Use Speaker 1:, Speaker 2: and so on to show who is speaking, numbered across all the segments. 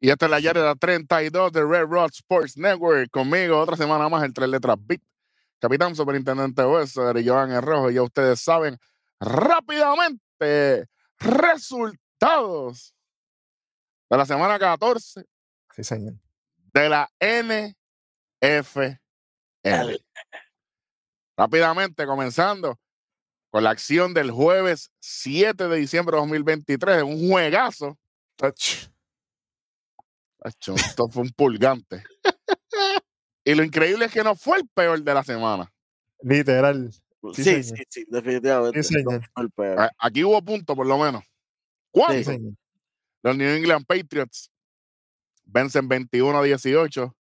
Speaker 1: Y esta es la yarda 32 de Red Rock Sports Network. Conmigo otra semana más el tres letras Big. Capitán Superintendente Hueso, de Joan el Rojo. Ya ustedes saben rápidamente resultados de la semana 14
Speaker 2: Sí, señor.
Speaker 1: de la NFL. Rápidamente comenzando con la acción del jueves 7 de diciembre de 2023. Un juegazo.
Speaker 2: Touch.
Speaker 1: Esto fue un pulgante. Y lo increíble es que no fue el peor de la semana.
Speaker 2: Literal. Sí,
Speaker 3: Sí, sí, sí, definitivamente.
Speaker 2: Sí,
Speaker 3: no fue el peor.
Speaker 1: Aquí hubo puntos, por lo menos. ¿Cuántos? Los New England Patriots vencen 21 a 18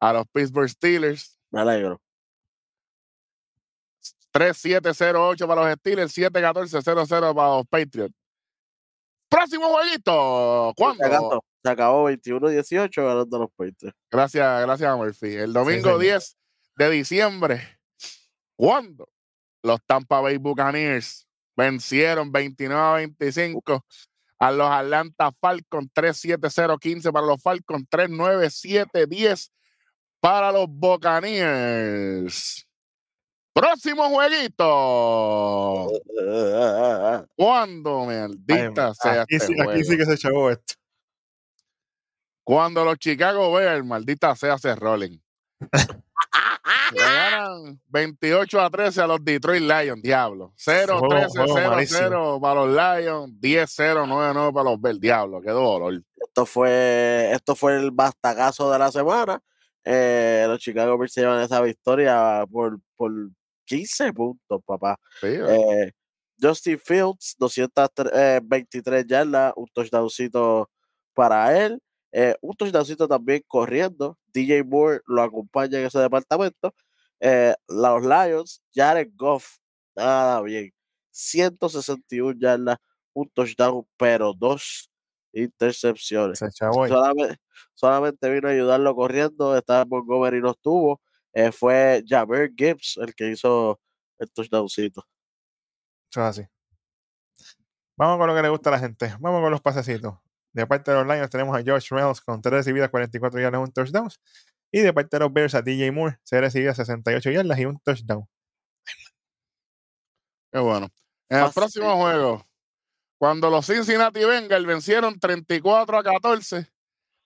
Speaker 1: a los Pittsburgh Steelers.
Speaker 3: Me alegro.
Speaker 1: 3-7-0-8 para los Steelers, 7-14-0-0 para los Patriots. Próximo jueguito. ¿Cuándo?
Speaker 3: se acabó 21-18 ganando los Patriots.
Speaker 1: Gracias, gracias, Murphy. El domingo
Speaker 2: señor.
Speaker 1: 10 de diciembre. ¿Cuándo? Los Tampa Bay Buccaneers vencieron 29 a 25 a los Atlanta Falcons 3-7-0-15 para los Falcons, 3-9-7-10 para los Buccaneers. Próximo jueguito. ¿Cuándo, maldita
Speaker 2: Ay,
Speaker 1: sea
Speaker 2: aquí,
Speaker 1: este
Speaker 2: sí, aquí sí que se chavó esto.
Speaker 1: Cuando los Chicago Bears, maldita sea, se rolen. Le ganan 28 a 13 a los Detroit Lions, diablo. 0
Speaker 2: Juego-
Speaker 1: 13
Speaker 2: juego
Speaker 1: 0
Speaker 2: malísimo.
Speaker 1: 0 para los Lions, 10 0 9 9 para los Bears, diablo, qué dolor.
Speaker 3: Esto fue, esto fue el bastagazo de la semana. Eh, los Chicago Bears se llevan esa victoria por, por 15 puntos, papá.
Speaker 1: Sí,
Speaker 3: Eh, Justin Fields, 223 yardas, un touchdowncito para él. eh, un touchdowncito también corriendo. DJ Moore lo acompaña en ese departamento. Eh, los Lions, Jared Goff, nada bien. 161 yardas, un touchdown, pero dos intercepciones. Solamente, solamente vino a ayudarlo corriendo. Estaba Montgomery no estuvo. Eh, fue Jamer Gibbs el que hizo el touchdowncito.
Speaker 2: Eso es así. Vamos con lo que le gusta a la gente. Vamos con los pasecitos. De parte de los Lions tenemos a Josh Reynolds con 3 recibidas, 44 yardas, un touchdown. Y de parte de los Bears a DJ Moore, 6 recibidas, 68 yardas y un touchdown.
Speaker 1: qué bueno. En el próximo juego, cuando los Cincinnati Bengals vencieron 34 a 14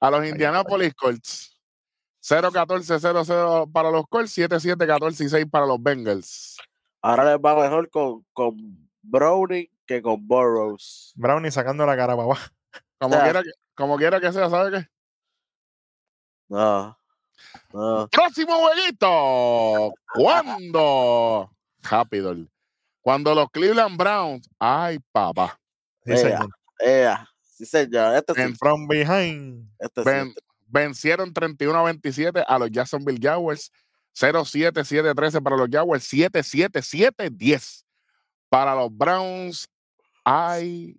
Speaker 1: a los Indianapolis Colts. 0-14-0-0 para los Colts, 7-7-14-6 para los Bengals.
Speaker 3: Ahora les va mejor con, con Browning que con Burrows.
Speaker 2: Brownie sacando la cara abajo.
Speaker 1: Como,
Speaker 3: Ya.
Speaker 1: quiera, que, como quiera que sea, ¿sabe qué?
Speaker 3: No. No.
Speaker 1: Próximo jueguito. ¿Cuándo? Rápido. Cuando los Cleveland Browns. Ay, papá.
Speaker 2: Sí,
Speaker 3: Ea,
Speaker 2: señor.
Speaker 3: ea, sí, señor. Este sí.
Speaker 1: En-
Speaker 2: From behind.
Speaker 3: Este sí,
Speaker 1: ven-
Speaker 3: este-
Speaker 1: vencieron 31 a 27 a los Jacksonville Jaguars. 0-7-7-13 para los Jaguars. 7-7-7-10 para los Browns. Ay,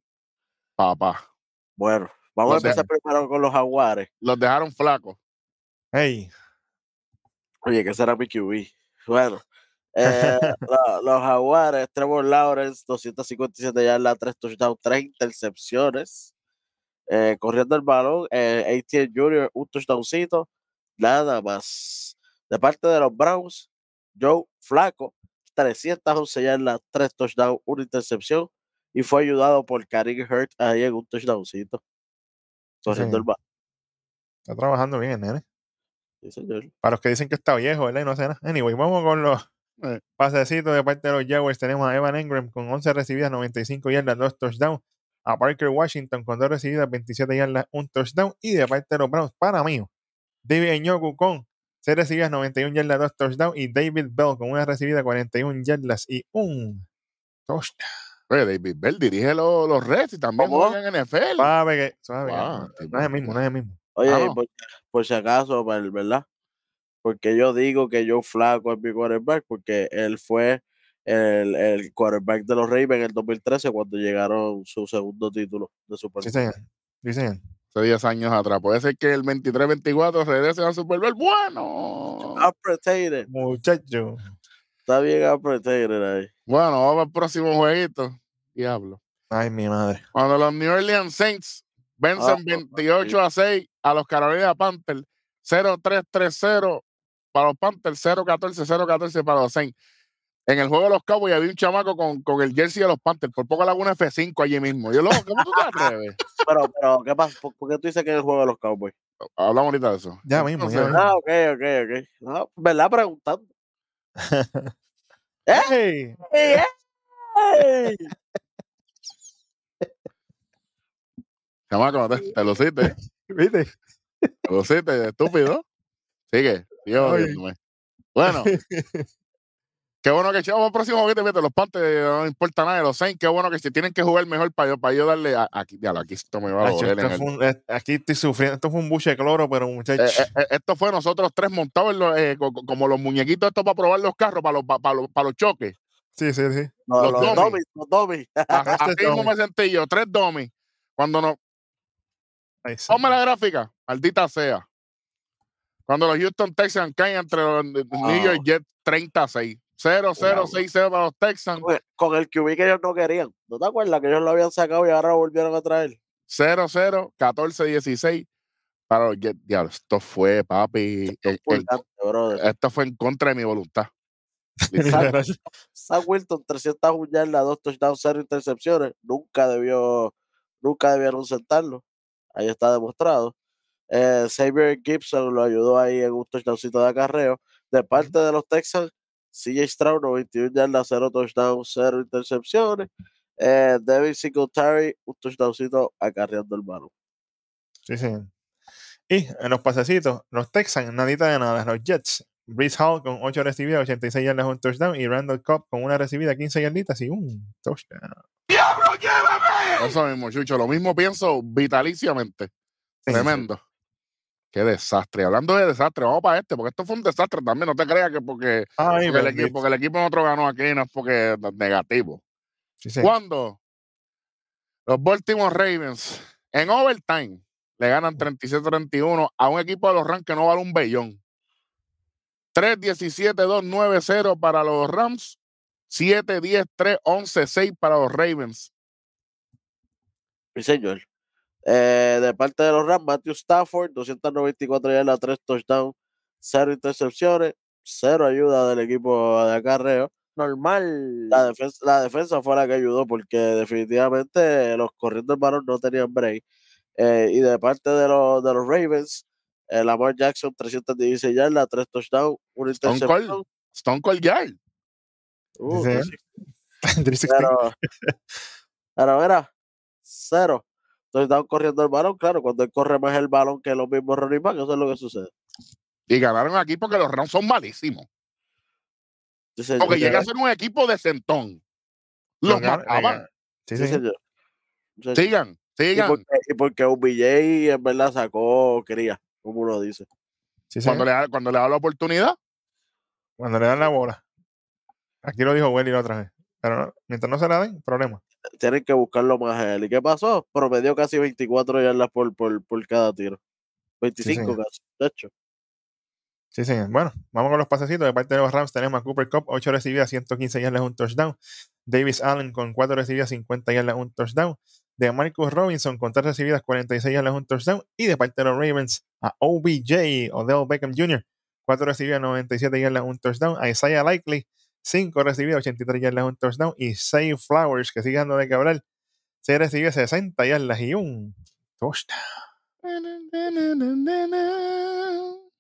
Speaker 1: papá.
Speaker 3: Bueno, vamos a
Speaker 1: O sea-
Speaker 3: empezar primero con los Jaguares.
Speaker 1: Los dejaron flacos.
Speaker 2: Hey,
Speaker 3: Oye, que será mi QB. Bueno, eh, lo- los Jaguares, Trevor Lawrence, 257 yardas, 3 touchdowns, 3 intercepciones. Eh, corriendo el balón, eh, ATL Jr., un touchdowncito, nada más. De parte de los Browns, Joe Flaco, 311 yardas, 3 touchdowns, una intercepción. Y fue ayudado por Karim Hurt ahí en un touchdowncito. Corriendo el
Speaker 2: señor.
Speaker 3: balón.
Speaker 2: está trabajando bien, nene.
Speaker 3: Sí, señor.
Speaker 2: Para los que dicen que está viejo, ¿verdad? Y no hace nada. Anyway, vamos con los
Speaker 1: Eh.
Speaker 2: pasecitos de parte de los Jaguars. Tenemos a Evan Engram con 11 recibidas, 95 yardas, 2 touchdowns. A Parker Washington con 2 recibidas, 27 yardas, 1 touchdown. Y de parte de los Browns, para mí, David Njoku con 6 recibidas, 91 yardas, 2 touchdowns. Y David Bell con una recibida, 41 yardas y un touchdown.
Speaker 1: Oye, David Bell dirige los, los Reds y también
Speaker 3: ¿Cómo?
Speaker 1: juega en NFL.
Speaker 2: Suave que, suave que-
Speaker 1: Wow,
Speaker 2: no, es el mismo, no es el mismo.
Speaker 3: Oye,
Speaker 1: Ah, no.
Speaker 3: por, por si acaso, ¿verdad? Porque yo digo que Joe Flaco es mi quarterback, porque él fue el, el quarterback de los Ravens en el 2013 cuando llegaron su segundo título de Super
Speaker 2: Sí,
Speaker 3: Bowl.
Speaker 2: señor. Sí, señor.
Speaker 1: Hace 10 años atrás. Puede ser que el 23-24 regrese al Super Bowl. Bueno.
Speaker 3: Appreciated.
Speaker 2: Muchacho.
Speaker 3: Está bien appreciated ahí.
Speaker 1: Bueno, vamos al próximo jueguito. Diablo.
Speaker 2: Ay, mi madre.
Speaker 1: Cuando los New Orleans Saints vencen
Speaker 3: Ah,
Speaker 1: 28 a 6 a los Carolina Panthers, 0-3-3-0 para los Panthers, 0-14, 0-14 para los Saints. En el juego de los Cowboys había un chamaco con, con el jersey de los Panthers, por poco le hago una F5 allí mismo. Yo, loco, ¿cómo tú te atreves?
Speaker 3: Pero, pero, ¿qué pasa? ¿Por, por qué tú dices que es el juego de los Cowboys?
Speaker 1: Hablamos ahorita de eso.
Speaker 2: Ya mismo, ya
Speaker 1: Entonces,
Speaker 2: mismo.
Speaker 3: Ah, ok, ok, ok. No, ¿Verdad? Preguntando. ¿Eh?
Speaker 2: ¡Ey!
Speaker 3: ¡Ey, ey!
Speaker 1: Chamaco, te, te luciste,
Speaker 2: ¿Viste?
Speaker 1: te luciste, estúpido. Sigue, sigue. Bueno, qué bueno que vamos al próximo viste, viste, los Panthers no importa nada de los Saints, qué bueno que si tienen que jugar mejor para yo, para yo darle a, aquí, ya, aquí esto me va a doler el-
Speaker 2: eh, aquí estoy sufriendo. Esto fue un buche de cloro, pero
Speaker 1: Eh,
Speaker 2: muchachos.
Speaker 1: eh, eh, esto fue nosotros tres montados los, eh, como los muñequitos estos para probar los carros, para los, pa- para los, para los choques.
Speaker 2: sí, sí, sí.
Speaker 3: No,
Speaker 1: Los
Speaker 3: los
Speaker 1: dummies,
Speaker 3: los dummies.
Speaker 1: A-
Speaker 2: Este
Speaker 1: Así mismo me sentí yo, tres dummies. Cuando nos,
Speaker 2: Ahí sí.
Speaker 1: Ponme la gráfica, maldita sea. Cuando los Houston Texans caen entre los New York Jets 36. 0-0-6-0 para los Texans.
Speaker 3: Con el- QB que ellos no querían. ¿No te acuerdas que ellos lo habían sacado y ahora lo volvieron a traer?
Speaker 1: 0-0-14-16 para los. Diablo, esto fue, papi. el- el- esto fue en contra de mi voluntad.
Speaker 3: Sam Wilton, 301 yardas, 2 touchdowns, 0 intercepciones. Nunca debió, nunca debieron sentarlo. Ahí está demostrado. Eh, Xavier Gibson lo ayudó ahí en un touchdowncito de acarreo. De parte de los Texans, CJ Stroud, 91 yardas, 0 touchdowns, 0 intercepciones. Eh, David Singletary, un touchdowncito acarreando el balón.
Speaker 2: Sí, sí. Y en los pasecitos, los Texans, nadita de nada. Los Jets, Breeze Hall con 8 recibidas, 86 yardas, un touchdown. Y Randall Cobb con una recibida, 15 yarditas y un touchdown.
Speaker 1: Eso mismo, Chucho. Lo mismo pienso vitaliciamente.
Speaker 2: Sí,
Speaker 1: Tremendo. Qué desastre. Hablando de desastre, vamos para este, porque esto fue un desastre también. No te creas que porque,
Speaker 2: Ay,
Speaker 1: porque, el, equipo, porque el equipo otro ganó aquí no es porque es negativo.
Speaker 2: Sí, sí.
Speaker 1: Cuando los Baltimore Ravens en overtime le ganan 37-31 a un equipo de los Rams que no vale un bellón. 3-17-2-9-0 para los Rams. 7-10-3-11-6 para los Ravens.
Speaker 3: Mi señor. Eh, de parte de los Rams, Matthew Stafford, 294 yardas, 3 touchdowns, 0 intercepciones, 0 ayuda del equipo de acarreo.
Speaker 4: Normal.
Speaker 3: La defensa, la defensa fue la que ayudó porque definitivamente los corriendo el balón no tenían break. Eh, y de parte de los, de los Ravens, eh, Lamar Jackson, 316 yardas, 3 touchdowns, 1
Speaker 1: Stone
Speaker 3: intercepción.
Speaker 1: Cold. Stone Cold Yard.
Speaker 3: Uh,
Speaker 2: Sí,
Speaker 3: que
Speaker 2: sí.
Speaker 3: sí.
Speaker 2: 316.
Speaker 3: Pero, pero mira, cero. Entonces estaban corriendo el balón, claro, cuando él corre más el balón que los mismos running back, eso es lo que sucede.
Speaker 1: Y ganaron aquí porque los Rams son malísimos.
Speaker 3: Dice,
Speaker 1: Porque llega a ser un equipo de centón. Los mataban.
Speaker 2: Sí,
Speaker 3: sí,
Speaker 2: sí.
Speaker 3: señor. Sí,
Speaker 1: Sigan,
Speaker 3: Y
Speaker 1: sigan.
Speaker 3: porque, y porque un BJ en verdad sacó cría, como uno dice.
Speaker 2: Sí, sí.
Speaker 1: Cuando le, da, cuando le da la oportunidad,
Speaker 2: Cuando le dan la bola. Aquí lo dijo Welly la otra vez. Pero no, mientras no se la den, problema.
Speaker 3: Tienen que buscarlo más a él. ¿Y qué pasó? Promedió casi 24 yardas por, por, por cada tiro. 25
Speaker 2: señor.
Speaker 3: casi, de hecho.
Speaker 2: Sí, señor. Bueno, vamos con los pasecitos. De parte de los Rams tenemos a Cooper Cup, 8 recibidas, 115 yardas, un touchdown. Davis Allen con 4 recibidas, 50 yardas, un touchdown. De Marcus Robinson con 3 recibidas, 46 yardas, un touchdown. Y de parte de los Ravens a OBJ, Odell Beckham Jr., 4 recibidas, 97 yardas, un touchdown. A Isaiah Likely, 5 recibidas, 83 yardas, un touchdown. Y Say Flowers, que sigue dando de cabral, 6 recibidas, 60 yardas y un touchdown.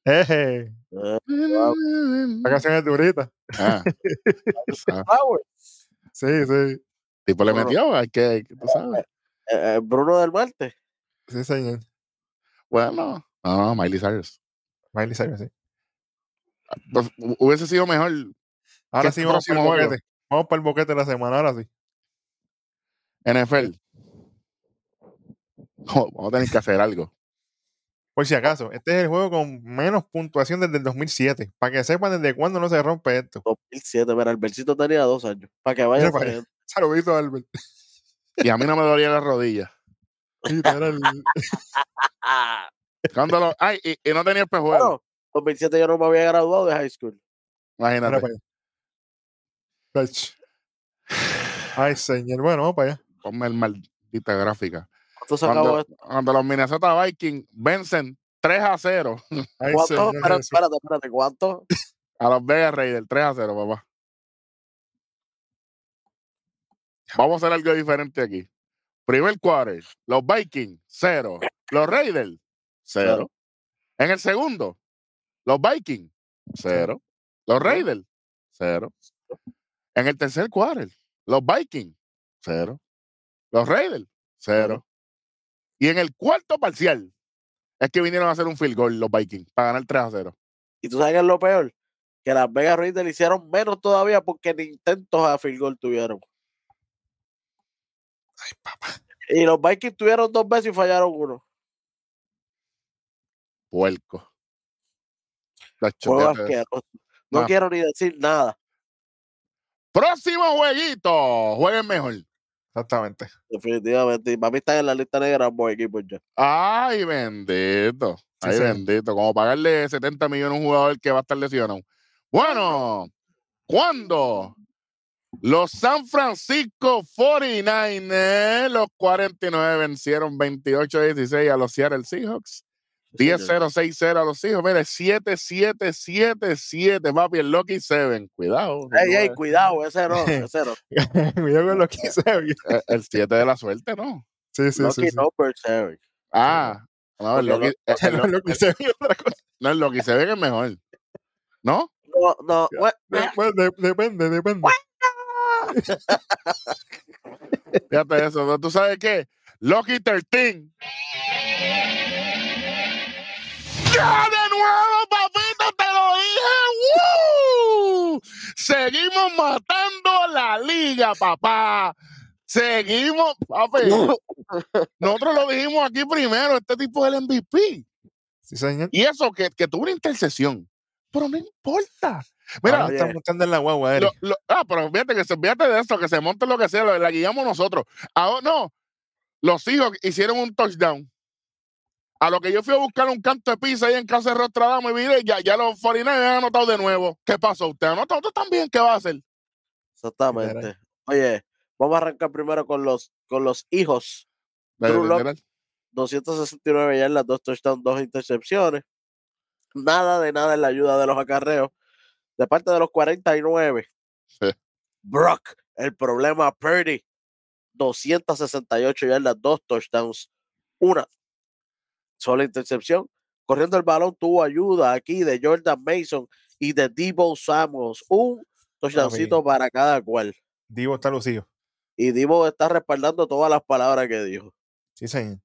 Speaker 2: Eje,
Speaker 3: Eh,
Speaker 2: la canción es durita.
Speaker 1: Ah, ah,
Speaker 3: Flowers,
Speaker 2: Sí, sí.
Speaker 1: tipo le metió, hay que, que tú sabes.
Speaker 3: eh, eh, Bruno del Marte.
Speaker 2: Sí, señor.
Speaker 1: Bueno, no, no, Miley Cyrus.
Speaker 2: Miley Cyrus, sí.
Speaker 1: Pues, hu- hubiese sido mejor.
Speaker 2: Ahora sí vamos para el
Speaker 1: juego?
Speaker 2: boquete. Vamos para el boquete de la semana, ahora sí.
Speaker 1: NFL. Vamos a tener que hacer algo.
Speaker 2: Por si acaso, este es el juego con menos puntuación desde el 2007. Para que sepan desde cuándo no se rompe esto.
Speaker 3: 2007, mira, el Versito tenía dos años. Para que vayan
Speaker 2: Mira para. Saludito, Albert.
Speaker 1: Y a mí no me dolía la rodilla. Cuando lo, ay, y, y no tenía espejuelo.
Speaker 3: bueno, 2007 yo no me había graduado de high school.
Speaker 1: Imagínate.
Speaker 2: Ay, señor. Bueno, vamos para allá.
Speaker 1: Ponme el maldita gráfica.
Speaker 3: ¿Cuánto se acabó
Speaker 1: Cuando,
Speaker 3: esto?
Speaker 1: cuando los Minnesota Vikings vencen 3 a 0
Speaker 2: Ay,
Speaker 3: ¿Cuánto?
Speaker 2: señor
Speaker 3: Espérate, espérate, espérate, ¿cuánto?
Speaker 1: a los Vegas Raiders. 3 a 0, papá. Vamos a hacer algo diferente aquí. Primer quarter, los Vikings, 0. Los Raiders, 0.
Speaker 3: Cero.
Speaker 1: En el segundo, los Vikings, 0. Los Raiders, 0. En el tercer quarter, los Vikings, 0. Los Raiders, 0. Y en el cuarto parcial, es que vinieron a hacer un field goal los Vikings para ganar 3 a 0.
Speaker 3: Y tú sabes que es lo peor, que las Vegas Raiders hicieron menos todavía porque ni intentos a field goal tuvieron. Y los Vikings tuvieron dos veces y fallaron uno.
Speaker 1: Puerco.
Speaker 3: No
Speaker 1: No.
Speaker 3: quiero ni decir nada.
Speaker 1: Próximo jueguito. Jueguen mejor.
Speaker 2: Exactamente.
Speaker 3: Definitivamente. Y para mí están en la lista negra ambos equipos ya.
Speaker 1: Ay, bendito.
Speaker 2: Sí,
Speaker 1: Ay, bendito. Como pagarle 70 millones a un jugador que va a estar lesionado. Bueno, ¿cuándo? Los San Francisco 49ers, los 49 vencieron 28-16 a los Seattle Seahawks.
Speaker 3: Sí, señor.
Speaker 1: 10-0-6-0 a los Seahawks. Mire, 7-7-7-7, papi, el Lucky 7. Cuidado.
Speaker 3: Ey,
Speaker 1: no
Speaker 3: ey,
Speaker 1: es-
Speaker 3: cuidado, ese no, ese no.
Speaker 2: Cuidado con lo que hice. oye.
Speaker 1: el- el 7 de la suerte, ¿no?
Speaker 2: Sí, sí,
Speaker 3: Lucky
Speaker 2: sí. sí.
Speaker 3: numbers, Eric.
Speaker 1: Ah, no, el Lucky, el-
Speaker 2: que hice es otra cosa.
Speaker 1: no, el Lucky 7 es mejor. ¿No?
Speaker 3: No, no,
Speaker 2: Ya,
Speaker 3: we-
Speaker 2: De- bueno, de- depende, depende.
Speaker 1: Fíjate eso. ¿no? ¿Tú sabes qué? Lucky 13. ¡Ya de nuevo, papito! ¡Te lo dije! ¡Woo! Seguimos matando la liga, papá. Seguimos, papi. Nosotros lo dijimos aquí primero. Este tipo es el MVP.
Speaker 2: Sí, señor.
Speaker 1: Y eso que, que tuvo una intercesión. Pero no importa. Mira,
Speaker 2: Ahora está
Speaker 3: Oye.
Speaker 2: montando en la guagua,
Speaker 1: lo- ah, pero fíjate que se fíjate de eso, que se monte lo que sea, lo- la guiamos nosotros. Ahora no, los hijos hicieron un touchdown. A lo que yo fui a buscar un canto de pizza ahí en casa de Rostradamo y mire, ya, ya los 49 han anotado de nuevo. ¿Qué pasó? ¿Usted anotó usted también? ¿Qué va a hacer?
Speaker 3: Exactamente. Oye, vamos a arrancar primero con los, con los hijos.
Speaker 1: De-
Speaker 3: Drew Lock.
Speaker 1: de-
Speaker 3: 269 yardas, dos touchdowns, dos intercepciones. Nada de nada en la ayuda de los acarreos. De parte de los 49.
Speaker 1: Sí.
Speaker 3: Brock, el problema Purdy. 268 yardas, dos touchdowns, una sola intercepción. Corriendo el balón tuvo ayuda aquí de Jordan Mason y de Debo Samuels. Un touchdowncito para cada cual.
Speaker 2: Divo está lucido.
Speaker 3: Y Debo está respaldando todas las palabras que dijo.
Speaker 2: Sí, señor.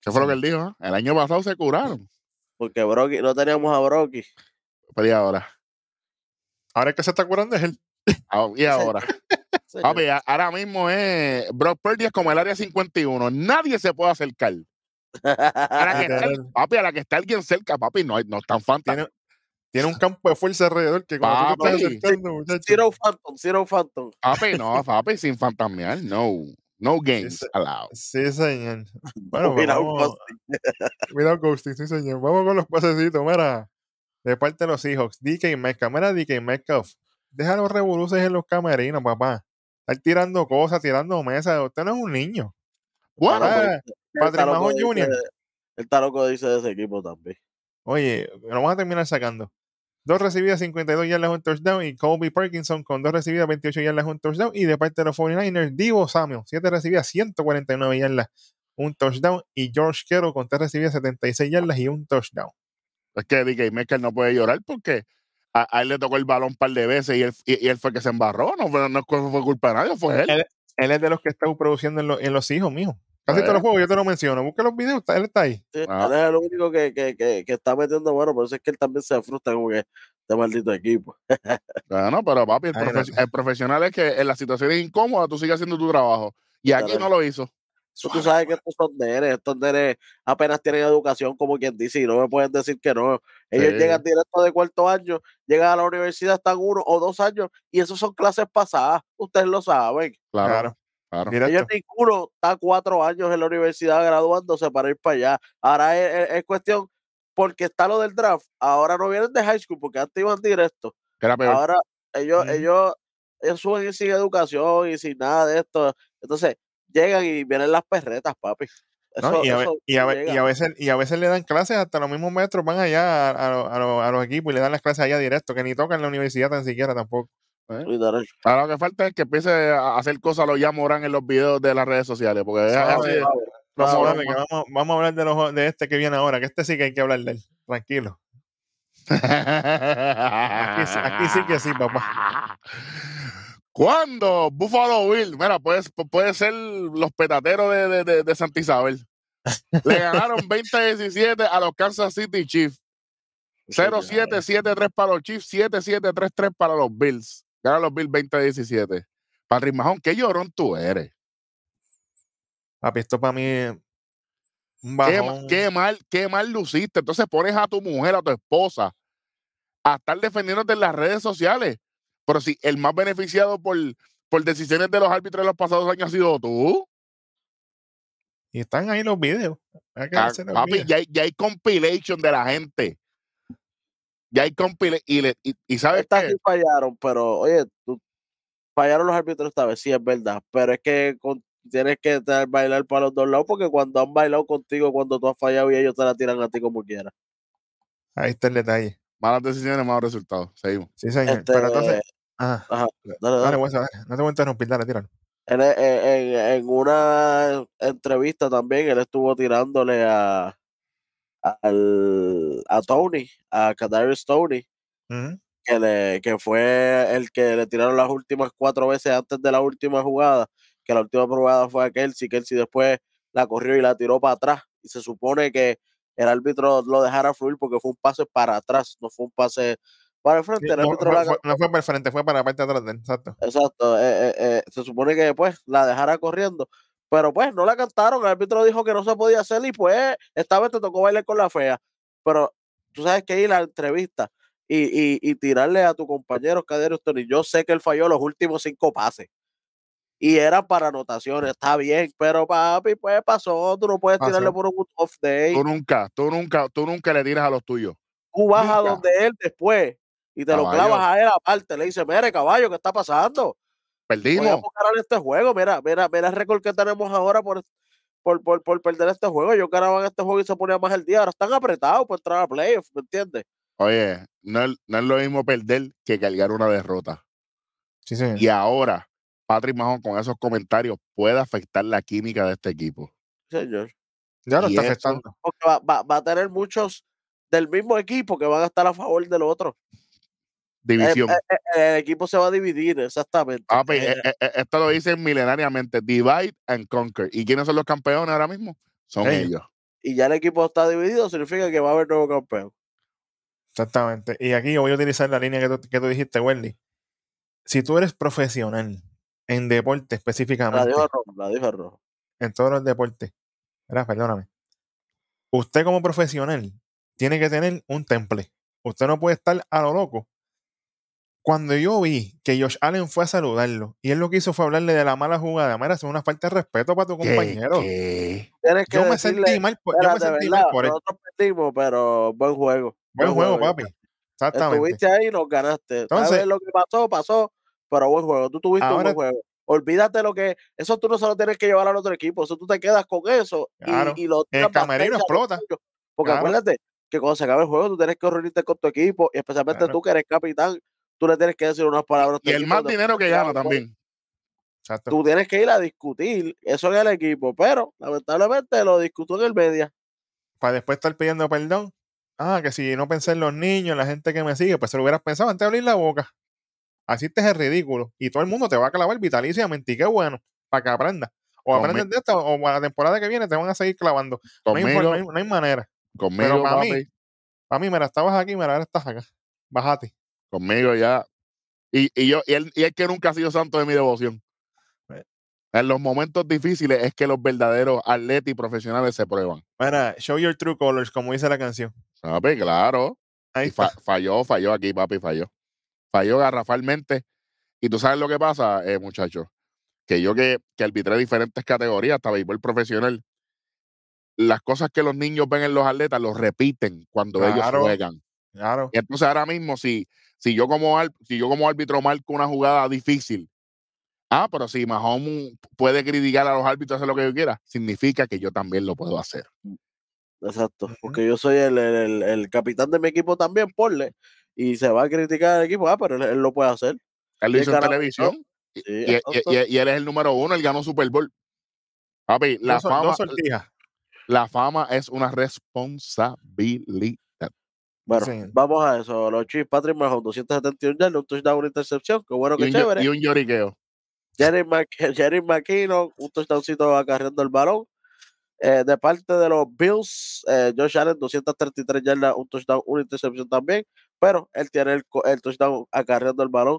Speaker 1: ¿Qué fue lo que él dijo? El año pasado se curaron.
Speaker 3: Porque Brocky, no teníamos a Brocky.
Speaker 1: Pero y ahora.
Speaker 2: Ahora el que se está curando es él.
Speaker 1: Ah, Y ahora. Papi, ahora mismo es. Brock Purdy es como el área 51. Nadie se puede acercar. A la que está, papi, a la que está alguien cerca, papi, no, no están fantasmas.
Speaker 2: Tiene, tiene un campo de fuerza alrededor que cuando tú te estás
Speaker 1: Papi.
Speaker 2: acercando, muchacho.
Speaker 3: Zero Phantom, Zero Phantom.
Speaker 1: Papi, no, papi, sin fantasmear, no. No games allowed.
Speaker 2: Sí, señor. Bueno,
Speaker 3: Mira,
Speaker 2: vamos,
Speaker 3: un poste.
Speaker 2: Cuidado, Ghosting, sí, señor. Vamos con los pasecitos. Mira, de parte de los Seahawks, DK Metcalf. Mira, DK Metcalf. Deja los revoluces en los camerinos, papá. Estar tirando cosas, tirando mesas. Usted no es un niño.
Speaker 1: Bueno,
Speaker 2: Ah,
Speaker 1: pues,
Speaker 2: Patrick
Speaker 3: dice-
Speaker 2: Jr.
Speaker 3: El está loco dice de ese equipo también.
Speaker 2: Oye, lo vamos a terminar sacando. Dos recibidas, 52 yardas, un touchdown. Y Colby Parkinson con dos recibidas, 28 yardas, un touchdown. Y de parte de los 49ers, Divo Samuel, 7 recibidas, 149 yardas, un touchdown. Y George Kittle con 3 recibidas, 76 yardas y un touchdown.
Speaker 1: es que DK Metcalf no puede llorar porque a, a él le tocó el balón un par de veces y él, y, y él fue el que se embarró. No, fue- no fue fue culpa de nadie, fue él.
Speaker 2: Él- Él es de los que está produciendo en, lo- en los hijos, mijo. Casi todos los juegos yo te lo menciono. Busca los videos, está- él está ahí.
Speaker 3: Sí,
Speaker 1: Ah.
Speaker 3: Él es el único que, que, que, que está metiendo bueno, por eso es que él también se frustra como que este maldito equipo.
Speaker 1: Bueno, pero papi, el,
Speaker 2: Ay,
Speaker 1: profe-
Speaker 2: no.
Speaker 1: el profesional es que en las situaciones incómodas tú sigues haciendo tu trabajo. Y aquí
Speaker 3: Claro.
Speaker 1: no lo hizo.
Speaker 3: Tú, tú sabes que estos son nenes, estos nenes apenas tienen educación, como quien dice, y no me pueden decir que no. Ellos
Speaker 1: Sí.
Speaker 3: llegan directo de cuarto año, llegan a la universidad, están uno o dos años, y eso son clases pasadas, ustedes lo saben.
Speaker 1: Claro,
Speaker 2: Claro.
Speaker 3: Ellos ninguno está cuatro años en la universidad graduándose para ir para allá. Ahora es, es- es cuestión, porque está lo del draft, ahora no vienen de high school, porque antes iban directo.
Speaker 1: Que era peor.
Speaker 3: Ahora ellos, ellos, ellos suben sin educación y sin nada de esto. Entonces, llegan y vienen las perretas, papi.
Speaker 2: y, a, ve-
Speaker 3: eso
Speaker 2: y a ve- y
Speaker 3: llega.
Speaker 2: a veces, y a veces le dan clases, hasta los mismos maestros van allá a, a los- a los- a los equipos y le dan las clases allá directo, que ni tocan la universidad tan siquiera tampoco.
Speaker 3: Literal.
Speaker 1: Ahora lo que falta es que empiece a hacer cosas lo ya Morán en los videos de las redes sociales, porque es así
Speaker 2: Vamos, a
Speaker 1: vamos.
Speaker 2: hablar, que vamos, vamos a hablar de, los, de este que viene ahora, que este sí que hay que hablar de él. Tranquilo. Aquí, sí- aquí sí que sí, papá.
Speaker 1: ¿Cuándo? Buffalo Bill. Mira, puede, puede ser los petateros de, de, de, de Santa Isabel. Le ganaron 20-17 a los Kansas City Chiefs. 0-7-7-3 para los Chiefs, 7-7-3-3 para los Bills. Ganan los Bills 20-17. Patrick Mahon, qué llorón tú eres.
Speaker 2: Papi, esto para mí es un
Speaker 1: Qué,
Speaker 2: bajón.
Speaker 1: qué mal, qué mal luciste. Entonces pones a tu mujer, a tu esposa, a estar defendiéndote en las redes sociales. Pero si el más beneficiado por, por decisiones de los árbitros de los pasados años ha sido tú,
Speaker 2: Y están ahí los videos. Hay que
Speaker 1: ah,
Speaker 2: hacer los
Speaker 1: papi,
Speaker 2: videos.
Speaker 1: ya hay, ya hay compilation de la gente. Ya hay compilation. Y, le- y, y sabes
Speaker 3: Estas
Speaker 1: qué?
Speaker 3: sí fallaron, pero oye, tú- fallaron los árbitros esta vez, sí es verdad, pero es que con- tienes que estar- bailar para los dos lados porque cuando han bailado contigo, cuando tú has fallado y ellos te la tiran a ti como quieras.
Speaker 2: Ahí está el detalle.
Speaker 1: Malas decisiones, malos resultados. Seguimos.
Speaker 2: Sí, señor.
Speaker 3: Este,
Speaker 2: Pero entonces. Ajá.
Speaker 3: Ajá, dale,
Speaker 2: Dale,
Speaker 3: dale.
Speaker 2: No te voy a interrumpir, dale, tíralo.
Speaker 3: En, en- en una entrevista también, él estuvo tirándole a, al, a Tony, a Kadarius Tony, que, le, que fue el que le tiraron las últimas cuatro veces antes de la última jugada, que la última jugada fue a Kelsey, Kelsey después la corrió y la tiró para atrás, y se supone que el árbitro lo dejara fluir porque fue un pase para atrás, no fue un pase para el frente,
Speaker 2: Sí,
Speaker 3: el
Speaker 2: no,
Speaker 3: árbitro
Speaker 2: fue,
Speaker 3: la
Speaker 2: fue- no fue para el frente, fue para la parte de atrás Exacto.
Speaker 3: Exacto, eh, eh, eh, se supone que pues la dejara corriendo, pero pues no la cantaron, el árbitro dijo que no se podía hacer y pues esta vez te tocó bailar con la fea, pero tú sabes que ir a la entrevista y, y, y tirarle a tu compañero Cadero Tony, yo sé que él falló los últimos cinco pases. Y eran para anotaciones, está bien, pero papi, pues pasó, tú no puedes tirarle por un off day,
Speaker 1: Tú nunca, tú nunca, tú nunca le tiras a los tuyos.
Speaker 3: tú vas a donde él después y te lo clavas a él aparte, le dices, mire caballo, ¿qué está pasando?
Speaker 1: Perdimos.
Speaker 3: Podemos ganar este juego. Mira, mira, mira el récord que tenemos ahora por, por, por, por perder este juego. Yo ganaba este juego y se ponía más el día. Ahora están apretados por entrar a playoffs, ¿me entiendes?
Speaker 1: Oye, no es, no es lo mismo perder que cargar una derrota.
Speaker 2: Sí, señor.
Speaker 1: Y ahora, Patrick Mahon con esos comentarios puede afectar la química de este equipo.
Speaker 3: Señor.
Speaker 2: Ya lo
Speaker 1: y
Speaker 2: está afectando.
Speaker 3: Porque va, va, va a tener muchos del mismo equipo que van a estar a favor del otro. Eh,
Speaker 1: División.
Speaker 3: eh, eh, el equipo se va a dividir, exactamente. Eh,
Speaker 1: eh, eh, eh, esto lo dicen milenariamente, divide and conquer. ¿Y quiénes son los campeones ahora mismo? Son
Speaker 2: Ellos.
Speaker 1: ellos.
Speaker 3: y ya el equipo está dividido, significa que va a haber nuevo campeón.
Speaker 2: Exactamente. Y aquí yo voy a utilizar la línea que tú, que tú dijiste, Wendy. Si tú eres profesional en deporte
Speaker 3: La
Speaker 2: específicamente,
Speaker 3: dijo rojo, la dijo rojo.
Speaker 2: en todos los deportes, ¿verdad? Perdóname. Usted como profesional tiene que tener un temple. Usted no puede estar a lo loco. Cuando yo vi que Josh Allen fue a saludarlo y él lo que hizo fue hablarle de la mala jugada, mira, es una falta de respeto para tu compañero.
Speaker 1: ¿Qué?
Speaker 2: Yo me
Speaker 3: decirle,
Speaker 2: sentí mal por, yo me sentí
Speaker 3: ¿verdad?
Speaker 2: mal por él.
Speaker 3: Nosotros perdimos, pero buen juego.
Speaker 2: Buen juego, papi. Exactamente.
Speaker 3: Estuviste ahí y nos ganaste.
Speaker 2: Entonces-
Speaker 3: ¿Sabes lo que pasó? Pasó, pero buen juego. Tú tuviste un buen juego. Olvídate lo que. Eso tú no se lo tienes que llevar al otro equipo. Eso tú te quedas con eso. y-
Speaker 2: Claro.
Speaker 3: Y, lo
Speaker 2: El camerino explota.
Speaker 3: Porque
Speaker 2: Claro.
Speaker 3: acuérdate que cuando se acabe el juego, tú tienes que reunirte con tu equipo. Y especialmente
Speaker 2: Claro.
Speaker 3: tú que eres capitán, tú le tienes que decir unas palabras.
Speaker 1: Y el más dinero que gana también.
Speaker 2: Exacto.
Speaker 3: Tú tienes que ir a discutir eso en el equipo. Pero lamentablemente lo discutió en el media.
Speaker 2: Para después estar pidiendo perdón. Ah, que si no pensé en los niños, en la gente que me sigue, pues se lo hubieras pensado antes de abrir la boca. Así te es el ridículo. Y todo el mundo te va a clavar vitaliciamente. Y qué bueno, para que aprendas. O aprendes de esto, o a la temporada que viene te van a seguir clavando. No hay,
Speaker 1: Conmigo,
Speaker 2: no hay- no hay manera.
Speaker 1: conmigo,
Speaker 2: para mí,
Speaker 1: papi,
Speaker 2: Para mí, mira, estabas aquí, mira, ahora estás acá. Bájate.
Speaker 1: Conmigo ya. Y, y yo, y él, y es que nunca ha sido santo de mi devoción.
Speaker 2: Eh.
Speaker 1: En los momentos difíciles es que los verdaderos atletas y profesionales se prueban.
Speaker 2: Mira, show your true colors, como dice la canción.
Speaker 1: ¿Sabes? Claro.
Speaker 2: Ahí
Speaker 1: fa- falló, falló aquí, papi, falló. Falló garrafalmente. Y tú sabes lo que pasa, eh, muchachos, que yo que, que arbitré diferentes categorías, hasta béisbol profesional, las cosas que los niños ven en los atletas los repiten cuando ellos juegan.
Speaker 2: Claro.
Speaker 1: Y entonces ahora mismo, si, si, yo como, si yo como árbitro marco una jugada difícil, Ah, pero si Mahomes puede criticar a los árbitros, hacer lo que yo quiera, significa que yo también lo puedo hacer.
Speaker 3: Exacto,
Speaker 2: Ujú.
Speaker 3: porque yo soy el, el- el- el capitán de mi equipo también, ponle, y se va a criticar al equipo, ah, pero él, él lo puede hacer.
Speaker 1: Él lo hizo en televisión y,
Speaker 3: Sí,
Speaker 1: y- y-
Speaker 3: exacto.
Speaker 1: y- y él es el número uno, él ganó Super Bowl. Papi, fama, la fama es una responsabilidad.
Speaker 3: Bueno,
Speaker 2: Sí.
Speaker 3: vamos a eso. Los Chiefs, Patrick Mahomes, 271 yardas, un touchdown, una intercepción. Qué bueno,
Speaker 1: Y
Speaker 3: que
Speaker 1: un, yo-
Speaker 3: chévere.
Speaker 1: y un lloriqueo.
Speaker 3: Jerry, Mc, Jerry McKinnon, un touchdowncito acarreando el balón. Eh, de parte de los Bills, eh, Josh Allen, 233 yardas, un touchdown, una intercepción también. Pero él tiene el, el touchdown acarreando el balón.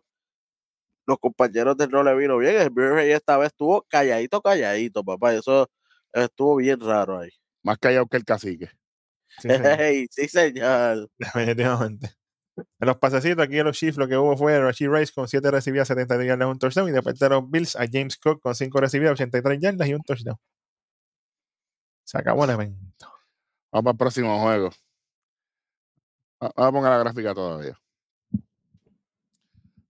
Speaker 3: Los compañeros de no le vino bien. El Murray esta vez estuvo calladito, calladito, papá. y Eso estuvo bien raro ahí.
Speaker 1: Más callado que el cacique.
Speaker 2: Sí, señor,
Speaker 3: Hey, sí, señor.
Speaker 2: definitivamente. En los pasecitos, aquí en los Chiefs lo que hubo fue Rashid Rice con 7 recibidas, 72 yardas, un touchdown. Y de parte de los Bills, a James Cook con 5 recibidas, 83 yardas y un touchdown. Se acabó el evento.
Speaker 1: Vamos para el próximo juego. Va- Vamos a poner la gráfica todavía.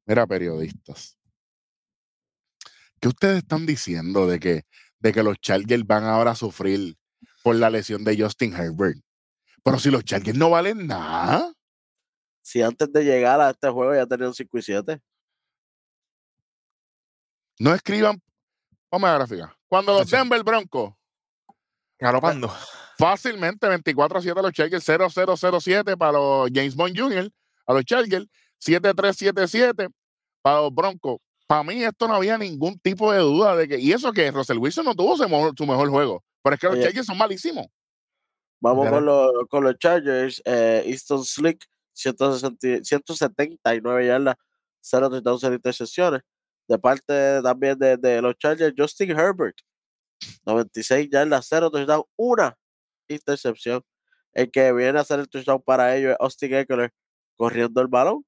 Speaker 1: Mira, periodistas. ¿Qué ustedes están diciendo de que, de que los Chargers van ahora a sufrir por la lesión de Justin Herbert? Pero si los Chargers no valen nada.
Speaker 3: Si antes de llegar a este juego ya tenían 5 y 7.
Speaker 1: No escriban. Vamos a la gráfica. Cuando los
Speaker 2: Tacho.
Speaker 1: Denver Broncos
Speaker 2: Galopando.
Speaker 1: fácilmente 24 a 7 a los Chargers, 0 0 0 7 para los James Bond Jr., a los Chargers, 7 3 7 7 para los Broncos. Para mí esto no había ningún tipo de duda de que, y eso que Russell Wilson no tuvo su mejor, su mejor juego, pero es que los
Speaker 3: Oye.
Speaker 1: Chargers son malísimos.
Speaker 3: Vamos con los, con los Chargers. Eh, Easton Slick, 160 179 yardas, 0 touchdowns, 0 intercepciones. De parte también de, de los Chargers, Justin Herbert, 96 yardas, 0 touchdowns, una intercepción. El que viene a hacer el touchdown para ellos es Austin Eckler corriendo el balón.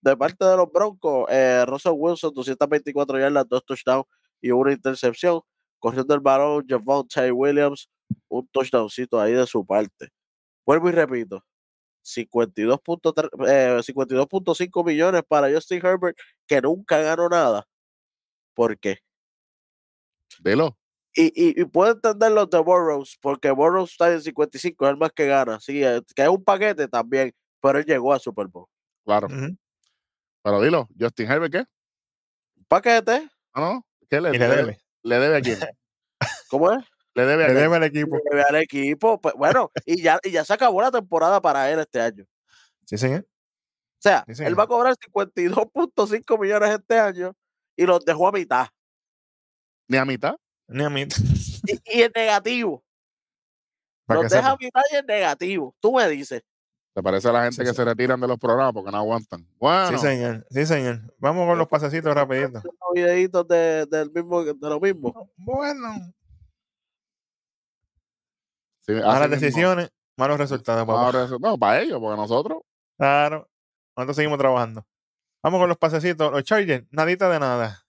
Speaker 3: De parte de los Broncos, eh, Russell Wilson, 224 yardas, 2 touchdowns y una intercepción. Corriendo el balón, Javonte Williams, un touchdowncito ahí de su parte. Vuelvo y repito, 52.3, eh, 52.5 millones para Justin Herbert, que nunca ganó nada. ¿Por qué?
Speaker 1: Velo.
Speaker 3: Y, y, y puedo entender los de Burrows, porque Burrows está en 55, es el más que gana. Sí, eh, que es un paquete también, pero él llegó al Super Bowl.
Speaker 1: Claro. Pero dilo, Justin Herbert, ¿qué?
Speaker 3: ¿Un paquete?
Speaker 1: ¿Ah, no? ¿Qué le
Speaker 2: le- debe.
Speaker 1: le debe a quién?
Speaker 3: ¿Cómo es?
Speaker 1: Le debe a
Speaker 2: Le debe al equipo.
Speaker 3: Le al equipo. Pues, bueno, y ya, y ya se acabó la temporada para él este año.
Speaker 2: Sí, señor.
Speaker 3: O sea,
Speaker 2: Sí,
Speaker 3: él va a cobrar 52.5 millones este año y los dejó a mitad.
Speaker 1: Ni a mitad.
Speaker 2: Ni a mí.
Speaker 3: Y, y en negativo. Los deja a
Speaker 2: sepa.
Speaker 3: mitad y en negativo. Tú me dices.
Speaker 1: ¿Te parece a la gente
Speaker 2: Sí,
Speaker 1: que
Speaker 2: sí.
Speaker 1: se retiran de los programas porque no aguantan? Bueno,
Speaker 2: Sí, señor. Sí, señor. Vamos con los pasecitos rapidito.
Speaker 3: Unos videitos de, del mismo, de lo mismo.
Speaker 2: Bueno.
Speaker 1: Sí, así
Speaker 2: Malas
Speaker 1: mismo.
Speaker 2: decisiones, malos resultados,
Speaker 1: eso- no, para ellos, porque nosotros.
Speaker 2: Claro. Nosotros seguimos trabajando. Vamos con los pasecitos. Los Chargers, nadita de nada.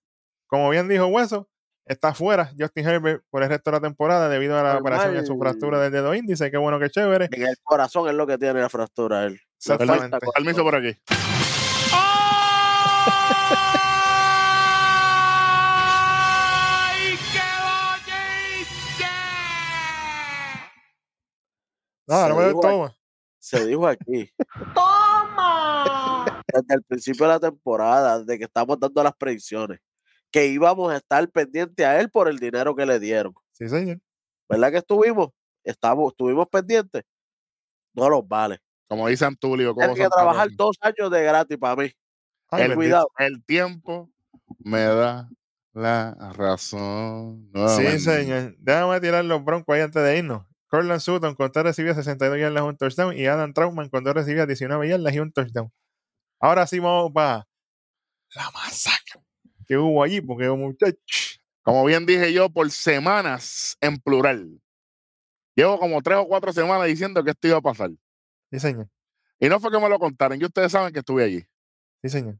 Speaker 2: Como bien dijo Hueso, está fuera Justin Herbert por el resto de la temporada debido a la
Speaker 3: Normal.
Speaker 2: operación en su fractura del dedo índice. Qué bueno, qué chévere.
Speaker 3: En el corazón es lo que tiene la fractura él.
Speaker 2: Exactamente.
Speaker 1: Permiso por aquí.
Speaker 2: Nada, no me
Speaker 3: Se dijo
Speaker 2: todo.
Speaker 3: Se dijo aquí. ¡Toma! Desde el principio de la temporada, desde que estamos dando las predicciones, que íbamos a estar pendientes a él por el dinero que le dieron.
Speaker 2: Sí, señor.
Speaker 3: ¿Verdad que estuvimos? Estamos, estuvimos pendientes. No los vale.
Speaker 1: Como dice Antulio, como
Speaker 3: Tiene que trabajar dos años de gratis para mí.
Speaker 2: Ay,
Speaker 1: el,
Speaker 3: cuidado.
Speaker 1: el tiempo me da la razón.
Speaker 2: Sí, señor. Déjame tirar los broncos ahí antes de irnos. Corland Sutton con tres recibidas 62 yardas, un touchdown. Y Adam Trautman con dos recibidas 19 yardas y un touchdown. Ahora sí vamos para la masacre que hubo allí, porque muchachos.
Speaker 1: Como bien dije yo, por semanas en plural. Llevo como tres o cuatro semanas diciendo que esto iba a pasar.
Speaker 2: Sí, señor.
Speaker 1: Y no fue que me lo contaron, y ustedes saben que estuve allí.
Speaker 2: Sí, señor.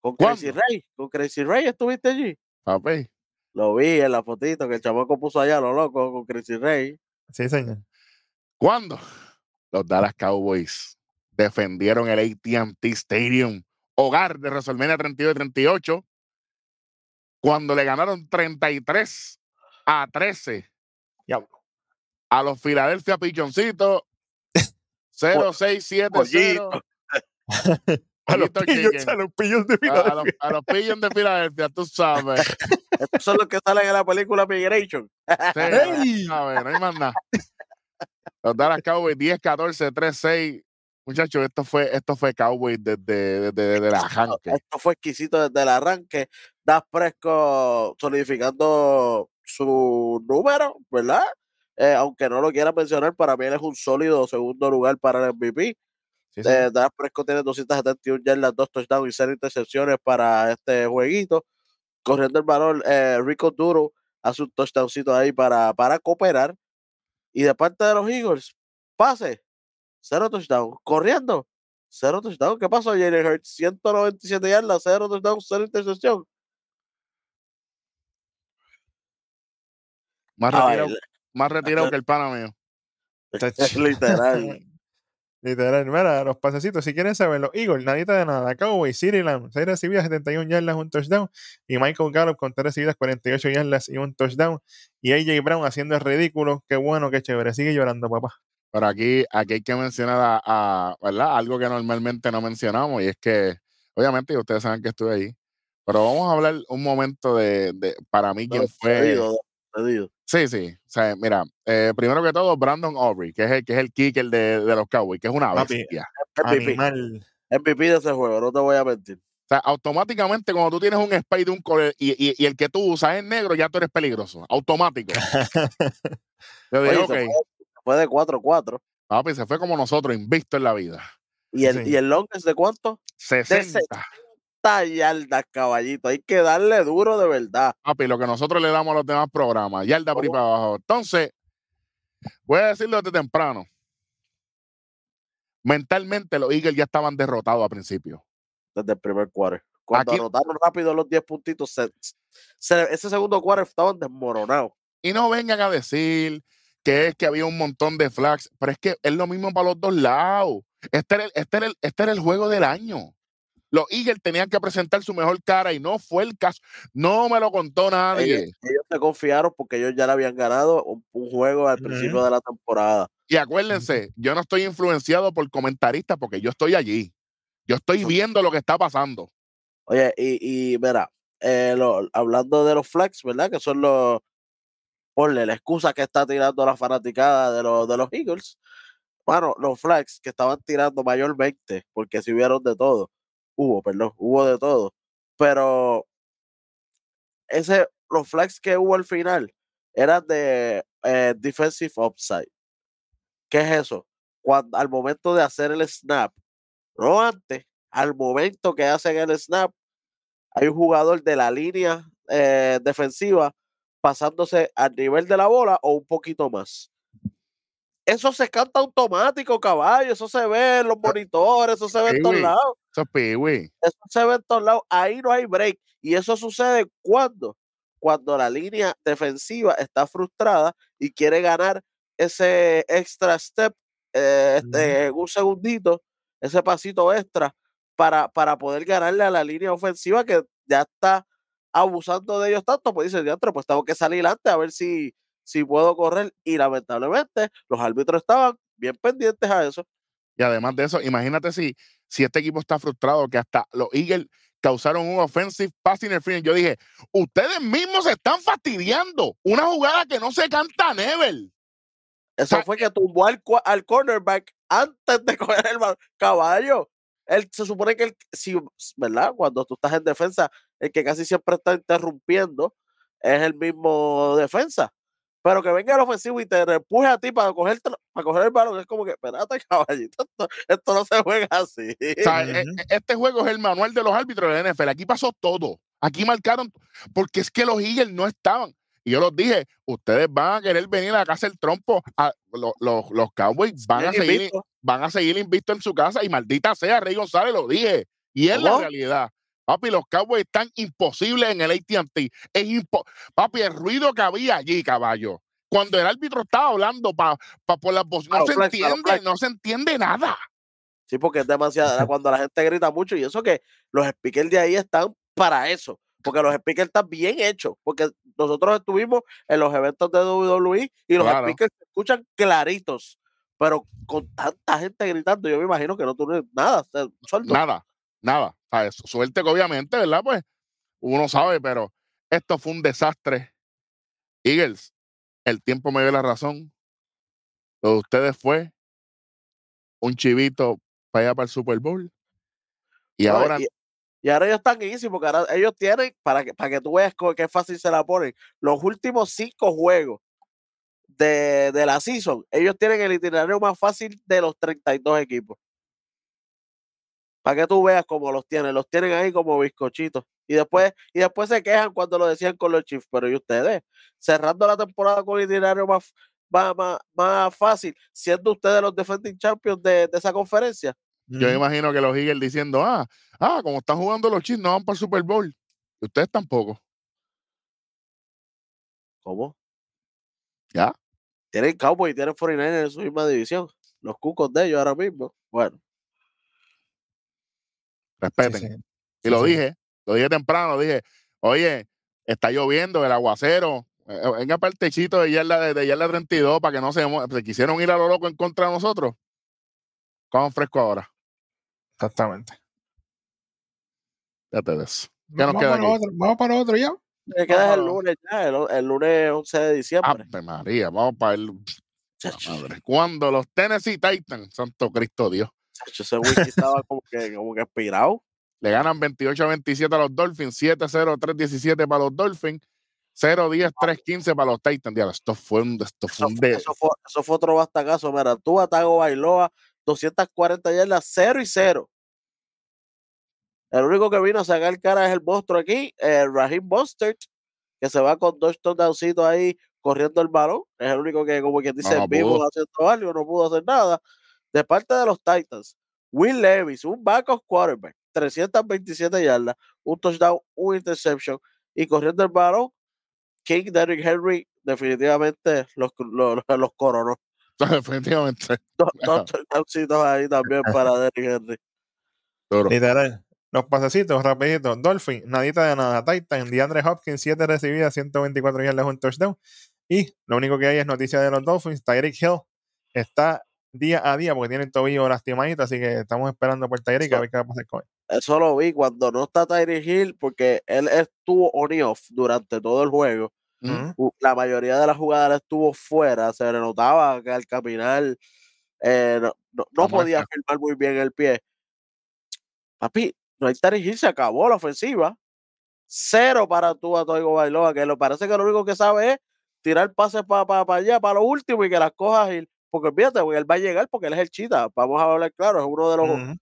Speaker 3: Con
Speaker 1: ¿Cuándo?
Speaker 3: Crazy Ray. Con Crazy Ray estuviste allí.
Speaker 1: Papi,
Speaker 3: Lo vi en la fotito que el chamaco puso allá, lo loco, con Crazy Ray.
Speaker 2: Sí, señor.
Speaker 1: ¿cuándo? Los Dallas Cowboys defendieron el AT&T Stadium, hogar de WrestleMania 32 y 38, cuando le ganaron 33 a 13
Speaker 2: Diablo.
Speaker 1: a los Philadelphia Pichoncitos 0670
Speaker 3: Pollito.
Speaker 2: A los, pillos,
Speaker 1: Chicken.
Speaker 2: a los pillos de
Speaker 1: a, a los,
Speaker 2: Filadelfia.
Speaker 1: a los Pigeons de Filadelfia, tú sabes.
Speaker 3: Estos son los que salen en la película Migration.
Speaker 1: A ver, no hay más nada. Los Dallas Cowboys 10, 14, 3, 6. Muchachos, esto fue, esto fue Cowboys desde, desde, desde el arranque.
Speaker 3: Esto fue exquisito desde el arranque. Das Prescott solidificando su número, ¿verdad? Eh, aunque no lo quiera mencionar, para mí él es un sólido segundo lugar para el MVP.
Speaker 2: Sí, sí.
Speaker 3: Eh, Dak Prescott tiene 271 yardas, dos touchdowns y cero intercepciones para este jueguito. Corriendo el balón, eh, Rico Duro hace un touchdowncito ahí para, para cooperar. Y de parte de los Eagles, pase, cero touchdown. Corriendo, cero touchdown. ¿Qué pasó, Jalen Hurts? 197 yardas, cero touchdown, cero intercepción.
Speaker 1: Más
Speaker 3: Ah,
Speaker 1: retirado, más retirado que el pana mío.
Speaker 3: Literal.
Speaker 2: Literal, mira, los pasecitos, si quieren saber, los Eagles, nadita de nada. Cowboys, City Lamb, 6 recibidas, 71 yardas, un touchdown. Y Michael Gallup con 3 recibidas, 48 yardas y un touchdown. Y AJ Brown haciendo el ridículo. Qué bueno, qué chévere. Sigue llorando, papá.
Speaker 1: Pero aquí, aquí hay que mencionar a, a, ¿verdad? algo que normalmente no mencionamos y es que, obviamente, y ustedes saben que estuve ahí, pero vamos a hablar un momento de, de para mí, quién fue.
Speaker 3: Despedido, despedido.
Speaker 1: Sí, sí. O sea, mira, eh, primero que todo, Brandon Aubrey, que es el, que es el kicker de, de los Cowboys, que es una bestia.
Speaker 3: MVP,
Speaker 2: Animal.
Speaker 3: MVP de ese juego, no te voy a mentir.
Speaker 1: O sea, automáticamente cuando tú tienes un spray de un color y, y- y el que tú usas es negro, ya tú eres peligroso. Automático. Yo
Speaker 3: Oye,
Speaker 1: digo,
Speaker 3: se
Speaker 1: ok,
Speaker 3: fue, se fue de 4-4.
Speaker 1: papi, se fue como nosotros, invisto en la vida.
Speaker 3: ¿Y el,
Speaker 2: Sí.
Speaker 3: ¿Y el long es de cuánto?
Speaker 1: 60.
Speaker 3: 60 yardas, caballito. Hay que darle duro de verdad.
Speaker 1: Papi, lo que nosotros le damos a los demás programas, yarda por para abajo. Entonces, voy a decirlo desde temprano. Mentalmente los Eagles ya estaban derrotados al principio.
Speaker 3: Desde el primer quarter. Cuando
Speaker 1: Aquí-
Speaker 3: anotaron rápido los 10 puntitos, se- se- ese segundo quarter estaban desmoronados.
Speaker 1: Y no vengan a decir que es que había un montón de flags, pero es que es lo mismo para los dos lados. Este era el, este era el- este era el juego del año. Los Eagles tenían que presentar su mejor cara y no fue el caso. No me lo contó nadie.
Speaker 3: Ellos, ellos se confiaron porque ellos ya le habían ganado un, un juego al principio de la temporada.
Speaker 1: Y acuérdense, yo no estoy influenciado por comentaristas porque yo estoy allí. Yo estoy viendo lo que está pasando.
Speaker 3: Oye, y, y mira, eh, lo- hablando de los flex, ¿verdad? Que son los. Ponle la excusa que está tirando la fanaticada de los, de los Eagles. Bueno, los flex que estaban tirando mayormente, porque si hubieron de todo. Hubo, perdón, hubo de todo. Pero ese, los flex que hubo al final eran de eh, defensive upside. ¿Qué es eso? Cuando, al momento de hacer el snap, no antes, al momento que hacen el snap, hay un jugador de la línea eh, defensiva pasándose al nivel de la bola o un poquito más. Eso se canta automático, caballo. Eso se ve en los monitores, eso se ve en todos lados.
Speaker 1: Eso
Speaker 3: se ve en todos lados. Ahí no hay break. Y eso sucede cuando, cuando la línea defensiva está frustrada y quiere ganar ese extra step, eh, este, un segundito, ese pasito extra para, para poder ganarle a la línea ofensiva que ya está abusando de ellos tanto, pues dice, "Diantre, pues tengo que salir antes a ver si, si puedo correr. Y lamentablemente los árbitros estaban bien pendientes a eso.
Speaker 1: Y además de eso, imagínate si, si este equipo está frustrado que hasta los Eagles causaron un offensive pass interference. Yo dije, ustedes mismos se están fastidiando. Una jugada que no se canta Never.
Speaker 3: Eso
Speaker 1: sea,
Speaker 3: fue que tumbó al, al cornerback antes de coger el. Caballo. Él se supone que él, si, ¿verdad? Cuando tú estás en defensa, el que casi siempre está interrumpiendo es el mismo defensa. Pero que venga el ofensivo y te empuje a ti para coger, para coger el balón, es como que, espérate, caballito, esto, esto no se juega así.
Speaker 1: O sea, e- e- este juego es el manual de los árbitros de la NFL. Aquí pasó todo. Aquí marcaron, porque es que los Eagles no estaban. Y yo los dije, ustedes van a querer venir a la casa del trompo. A, lo- lo- los Cowboys van a, seguir, van a seguir invictos en su casa y maldita sea, Rey González lo dije. Y es la realidad. Papi, los Cowboys están imposibles en el AT&T. Es impo Papi, el ruido que había allí, caballo. Cuando el árbitro estaba hablando pa, pa- por la voz, no se
Speaker 3: claro,
Speaker 1: entiende, no se entiende nada.
Speaker 3: Sí, porque es demasiado, cuando la gente grita mucho y eso que los speakers de ahí están para eso, porque los speakers están bien hechos, porque nosotros estuvimos en los eventos de WWE y los
Speaker 1: Claro.
Speaker 3: speakers se escuchan claritos, pero con tanta gente gritando, yo me imagino que no tuve nada, suelto.
Speaker 1: Nada, nada. ¿sabes? Suerte que obviamente, ¿verdad? Pues uno sabe, pero esto fue un desastre. Eagles, el tiempo me dio la razón. Lo de ustedes fue un chivito para allá para el Super Bowl. Y
Speaker 3: No,
Speaker 1: ahora,
Speaker 3: y, y ahora ellos están easy porque ahora ellos tienen, para que, para que tú veas qué fácil se la ponen, los últimos cinco juegos de, de la season, ellos tienen el itinerario más fácil de los 32 equipos. Para que tú veas cómo los tienen, los tienen ahí como bizcochitos. Y después, y después se quejan cuando lo decían con los Chiefs, pero ¿y ustedes? Cerrando la temporada con el itinerario más, más, más, más fácil, siendo ustedes los defending champions de, de esa conferencia.
Speaker 1: yo me
Speaker 2: Ujú.
Speaker 1: imagino que los Eagles diciendo, ah, ah, como están jugando los Chiefs, no van para el Super Bowl. Y ustedes tampoco.
Speaker 3: ¿Cómo?
Speaker 1: Ya.
Speaker 3: Tienen Cowboys y tienen 49 en su misma división. Los cucos de ellos ahora mismo. Bueno,
Speaker 1: Respeten.
Speaker 2: Sí, sí.
Speaker 1: Y lo dije, lo dije temprano, dije, oye, está lloviendo, el aguacero, eh, eh, venga para el techito de yarda, de, de yarda 32 para que no se. Se quisieron ir a lo loco en contra de nosotros. Cojan fresco ahora.
Speaker 2: Exactamente.
Speaker 1: Fíjate de eso. ¿Qué nos
Speaker 2: Vamos
Speaker 1: queda
Speaker 2: para
Speaker 1: aquí?
Speaker 2: otro, vamos para otro ya.
Speaker 3: me queda el lunes ya, el, el lunes 11 de diciembre.
Speaker 1: Ave María, vamos para el.
Speaker 3: Chacho,
Speaker 1: Madre. Cuando los Tennessee Titans, Santo Cristo Dios,
Speaker 3: ese wiki estaba como que, como que expirado.
Speaker 1: le ganan 28 a 27 a los Dolphins, 7-0, 3-17 para los Dolphins, 0-10, 3-15 para los Titans. Esto fue un, esto fue
Speaker 3: Eso,
Speaker 1: un
Speaker 3: fue-
Speaker 1: de,
Speaker 3: eso fue, eso fue otro bastacazo. Mira, tú, Atago Bailoa, 240 yardas, 0 y 0. El único que vino a sacar cara es el monstruo aquí, eh, Raheem Mostert, que se va con dos touchdowncitos ahí corriendo el balón. Es el único que, como quien dice,
Speaker 1: No, no
Speaker 3: en vivo
Speaker 1: pudo.
Speaker 3: haciendo algo, no pudo hacer nada. De parte de los Titans, Will Levis, un backup quarterback, 327 yardas, un touchdown, un interception y corriendo el balón, King Derrick Henry definitivamente los, los, los coronó.
Speaker 1: definitivamente.
Speaker 3: Dos, dos touchdowncitos ahí también para Derrick Henry.
Speaker 1: duro.
Speaker 2: Literal. Los pasecitos, rapidito. Dolphin, nadita de nada. Titan, DeAndre Hopkins, 7 recibidas, 124 yardas, un touchdown. Y lo único que hay es noticia de los Dolphins. Tyreek Hill está día a día porque tiene el tobillo lastimadito, así que estamos esperando por Tyreek a ver qué va a pasar con él.
Speaker 3: Eso lo vi cuando no está Tyreek Hill, porque él estuvo on y off durante todo el juego. La mayoría de las jugadas estuvo fuera, se le notaba que al caminar eh, no, no- no
Speaker 1: La
Speaker 3: podía firmar muy bien el pie. Papi, no hay Tyreek Hill, se acabó la ofensiva. Cero para tú a Toigo Bailoa, que lo parece que lo único que sabe es tirar pases para allá, para lo último y que las coja Hill. Porque fíjate, porque él va a llegar porque él es el chita. Vamos a hablar claro, es uno de los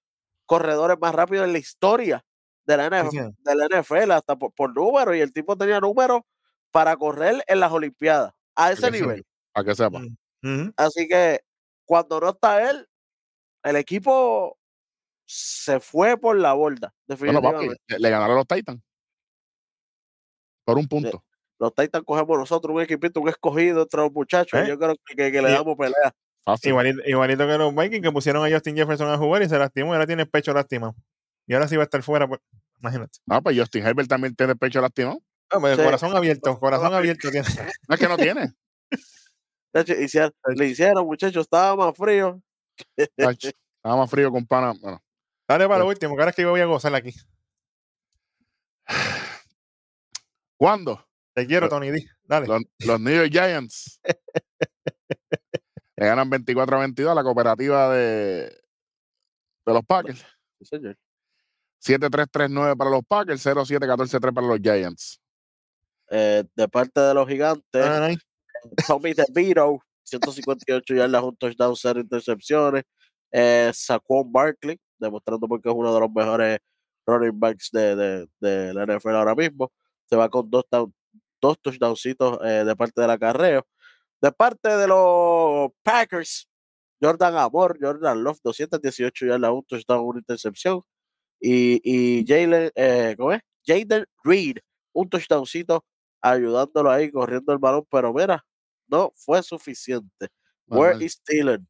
Speaker 3: corredores más rápidos en la historia de la, NFL,
Speaker 2: sí.
Speaker 3: de la NFL, hasta por, por números, y el tipo tenía números para correr en las Olimpiadas, a ese
Speaker 1: que
Speaker 3: nivel.
Speaker 1: Para que sepa.
Speaker 2: Ujú.
Speaker 3: Así que cuando no está él, el equipo se fue por la borda,
Speaker 1: Bueno, papi,
Speaker 3: definitivamente.
Speaker 1: le, le ganaron los Titans. Por un punto.
Speaker 3: Los Titans cogemos nosotros un equipito, un escogido entre los muchachos,
Speaker 2: ¿Eh?
Speaker 3: yo creo que, que- que le damos pelea.
Speaker 1: Fácil.
Speaker 2: Igualito, igualito que los Vikings que pusieron a Justin Jefferson a jugar y se lastimó y ahora tiene el pecho lastimado. Y ahora sí va a estar fuera, pues, imagínate.
Speaker 1: Ah, pues Justin Herbert también tiene el pecho lastimado.
Speaker 2: Ah, pues,
Speaker 3: Sí.
Speaker 2: Corazón abierto, corazón abierto tiene.
Speaker 1: No es que no tiene.
Speaker 3: De hecho, hicieron- le hicieron, muchachos, estaba más frío.
Speaker 1: Estaba más frío con pana. Bueno,
Speaker 2: Dale para lo
Speaker 1: Pues-
Speaker 2: último, que ahora es que yo voy a gozar aquí.
Speaker 1: ¿cuándo?
Speaker 2: Te quiero, Tony D. Dale.
Speaker 1: Los, los New York Giants le ganan 24 a 22 a la cooperativa de, de los Packers.
Speaker 3: Sí, señor.
Speaker 1: 7-3-3-9 para los Packers, 0-7-14-3 para los Giants.
Speaker 3: Eh, de parte de los gigantes. Tommy DeVito, 158 yardas, un touchdown, cero intercepciones. Eh, Saquon Barkley, demostrando porque es uno de los mejores running backs de, de, de la NFL ahora mismo. Se va con dos, down- dos touchdowncitos eh, de parte del acarreo. De parte de los Packers, Jordan Amor, Jordan Love, 218 yardas, un touchdown, una intercepción. Y, y Jalen, eh, ¿cómo es? Jaden Reed, un touchdowncito ayudándolo ahí, corriendo el balón, pero mira, no fue suficiente. Where is Dylan?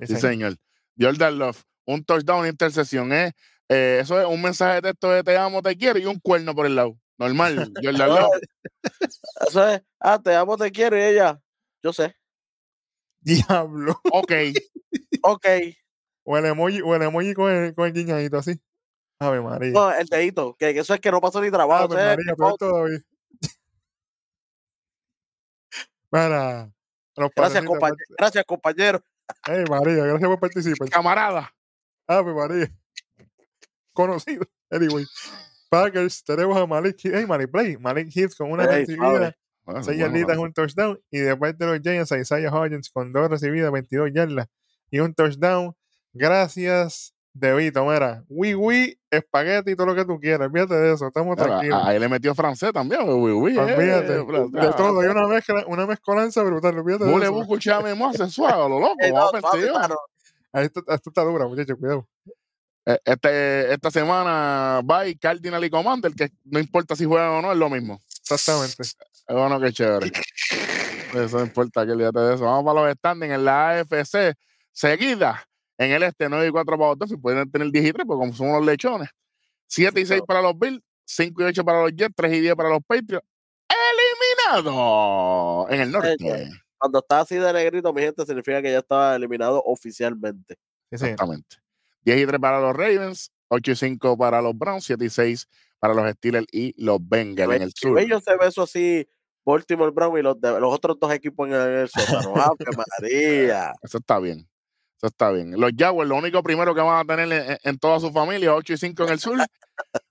Speaker 2: Sí, señor.
Speaker 1: Jordan Love, un touchdown, una intercepción. ¿eh? Eh, eso es un mensaje de texto de te amo, te quiero y un cuerno por el lado. Normal. Jordan Love.
Speaker 3: Eso es, ah, te amo, te quiero, y ella, yo sé,
Speaker 2: Diablo.
Speaker 1: Ok.
Speaker 3: ok.
Speaker 2: O el emoji, o el emoji con el, con el guiñadito así. Ave María.
Speaker 3: No, el dedito, que, que eso es que no pasó ni trabajo.
Speaker 2: Ave María,
Speaker 3: foto.
Speaker 2: todavía. Para. Los
Speaker 3: Gracias, compañero. Gracias, compañero.
Speaker 2: Ey, María, gracias por participar.
Speaker 1: Camarada.
Speaker 2: Ave María. Conocido. Anyway. Packers, tenemos a Malik Heath. Hey, Malik Play. Malik Heath con una
Speaker 3: Ey,
Speaker 2: recibida.
Speaker 1: Bueno,
Speaker 2: 6
Speaker 1: bueno,
Speaker 2: yarditas, un touchdown. Y de parte de los Giants, a Isaiah Hodgins con dos recibidas, 22 yardas y un touchdown. Gracias, Devito. Mira, oui, oui, espagueti y todo lo que tú quieras. Olvídate de eso. Estamos
Speaker 1: Bueno,
Speaker 2: tranquilos.
Speaker 1: a- ahí le metió francés también. Uy, uy,
Speaker 2: Olvídate.
Speaker 1: eh,
Speaker 2: De
Speaker 1: bla.
Speaker 2: todo. Hay una mezcla, una mezcolanza brutal. Olvídate de eso.
Speaker 1: buco chame mo sensual, lo loco.
Speaker 2: Ah, Esto, esto está dura, muchachos. Cuidado.
Speaker 1: Eh, Este, esta semana va y Cardinal y Commander, que no importa si juegan o no, es lo mismo.
Speaker 2: Exactamente.
Speaker 1: Es bueno, que chévere. Eso no importa, que olvídate de eso. Vamos para los standings en la AFC. Seguida, en el este, 9 y 4 para los Dolphins. Pueden tener 10 y 3, porque como son unos lechones. 7 y
Speaker 3: Sí,
Speaker 1: 6
Speaker 3: claro.
Speaker 1: para los Bills, 5 y 8 para los Jets, 3 y 10 para los Patriots. Eliminado en el norte.
Speaker 3: Cuando está así de negrito, mi gente, significa que ya estaba eliminado oficialmente.
Speaker 1: Exactamente. 10 y 3 para los Ravens, 8 y 5 para los Browns, 7 y 6 para los Steelers y los Bengals en el sur.
Speaker 3: bello se ve eso así, Baltimore Brown y los, de- los otros dos equipos en el, sótano. ¡Ave María!
Speaker 1: Eso está bien. Eso está bien. Los Jaguars, lo único primero que van a tener en, en toda su familia, 8 y 5 en el sur.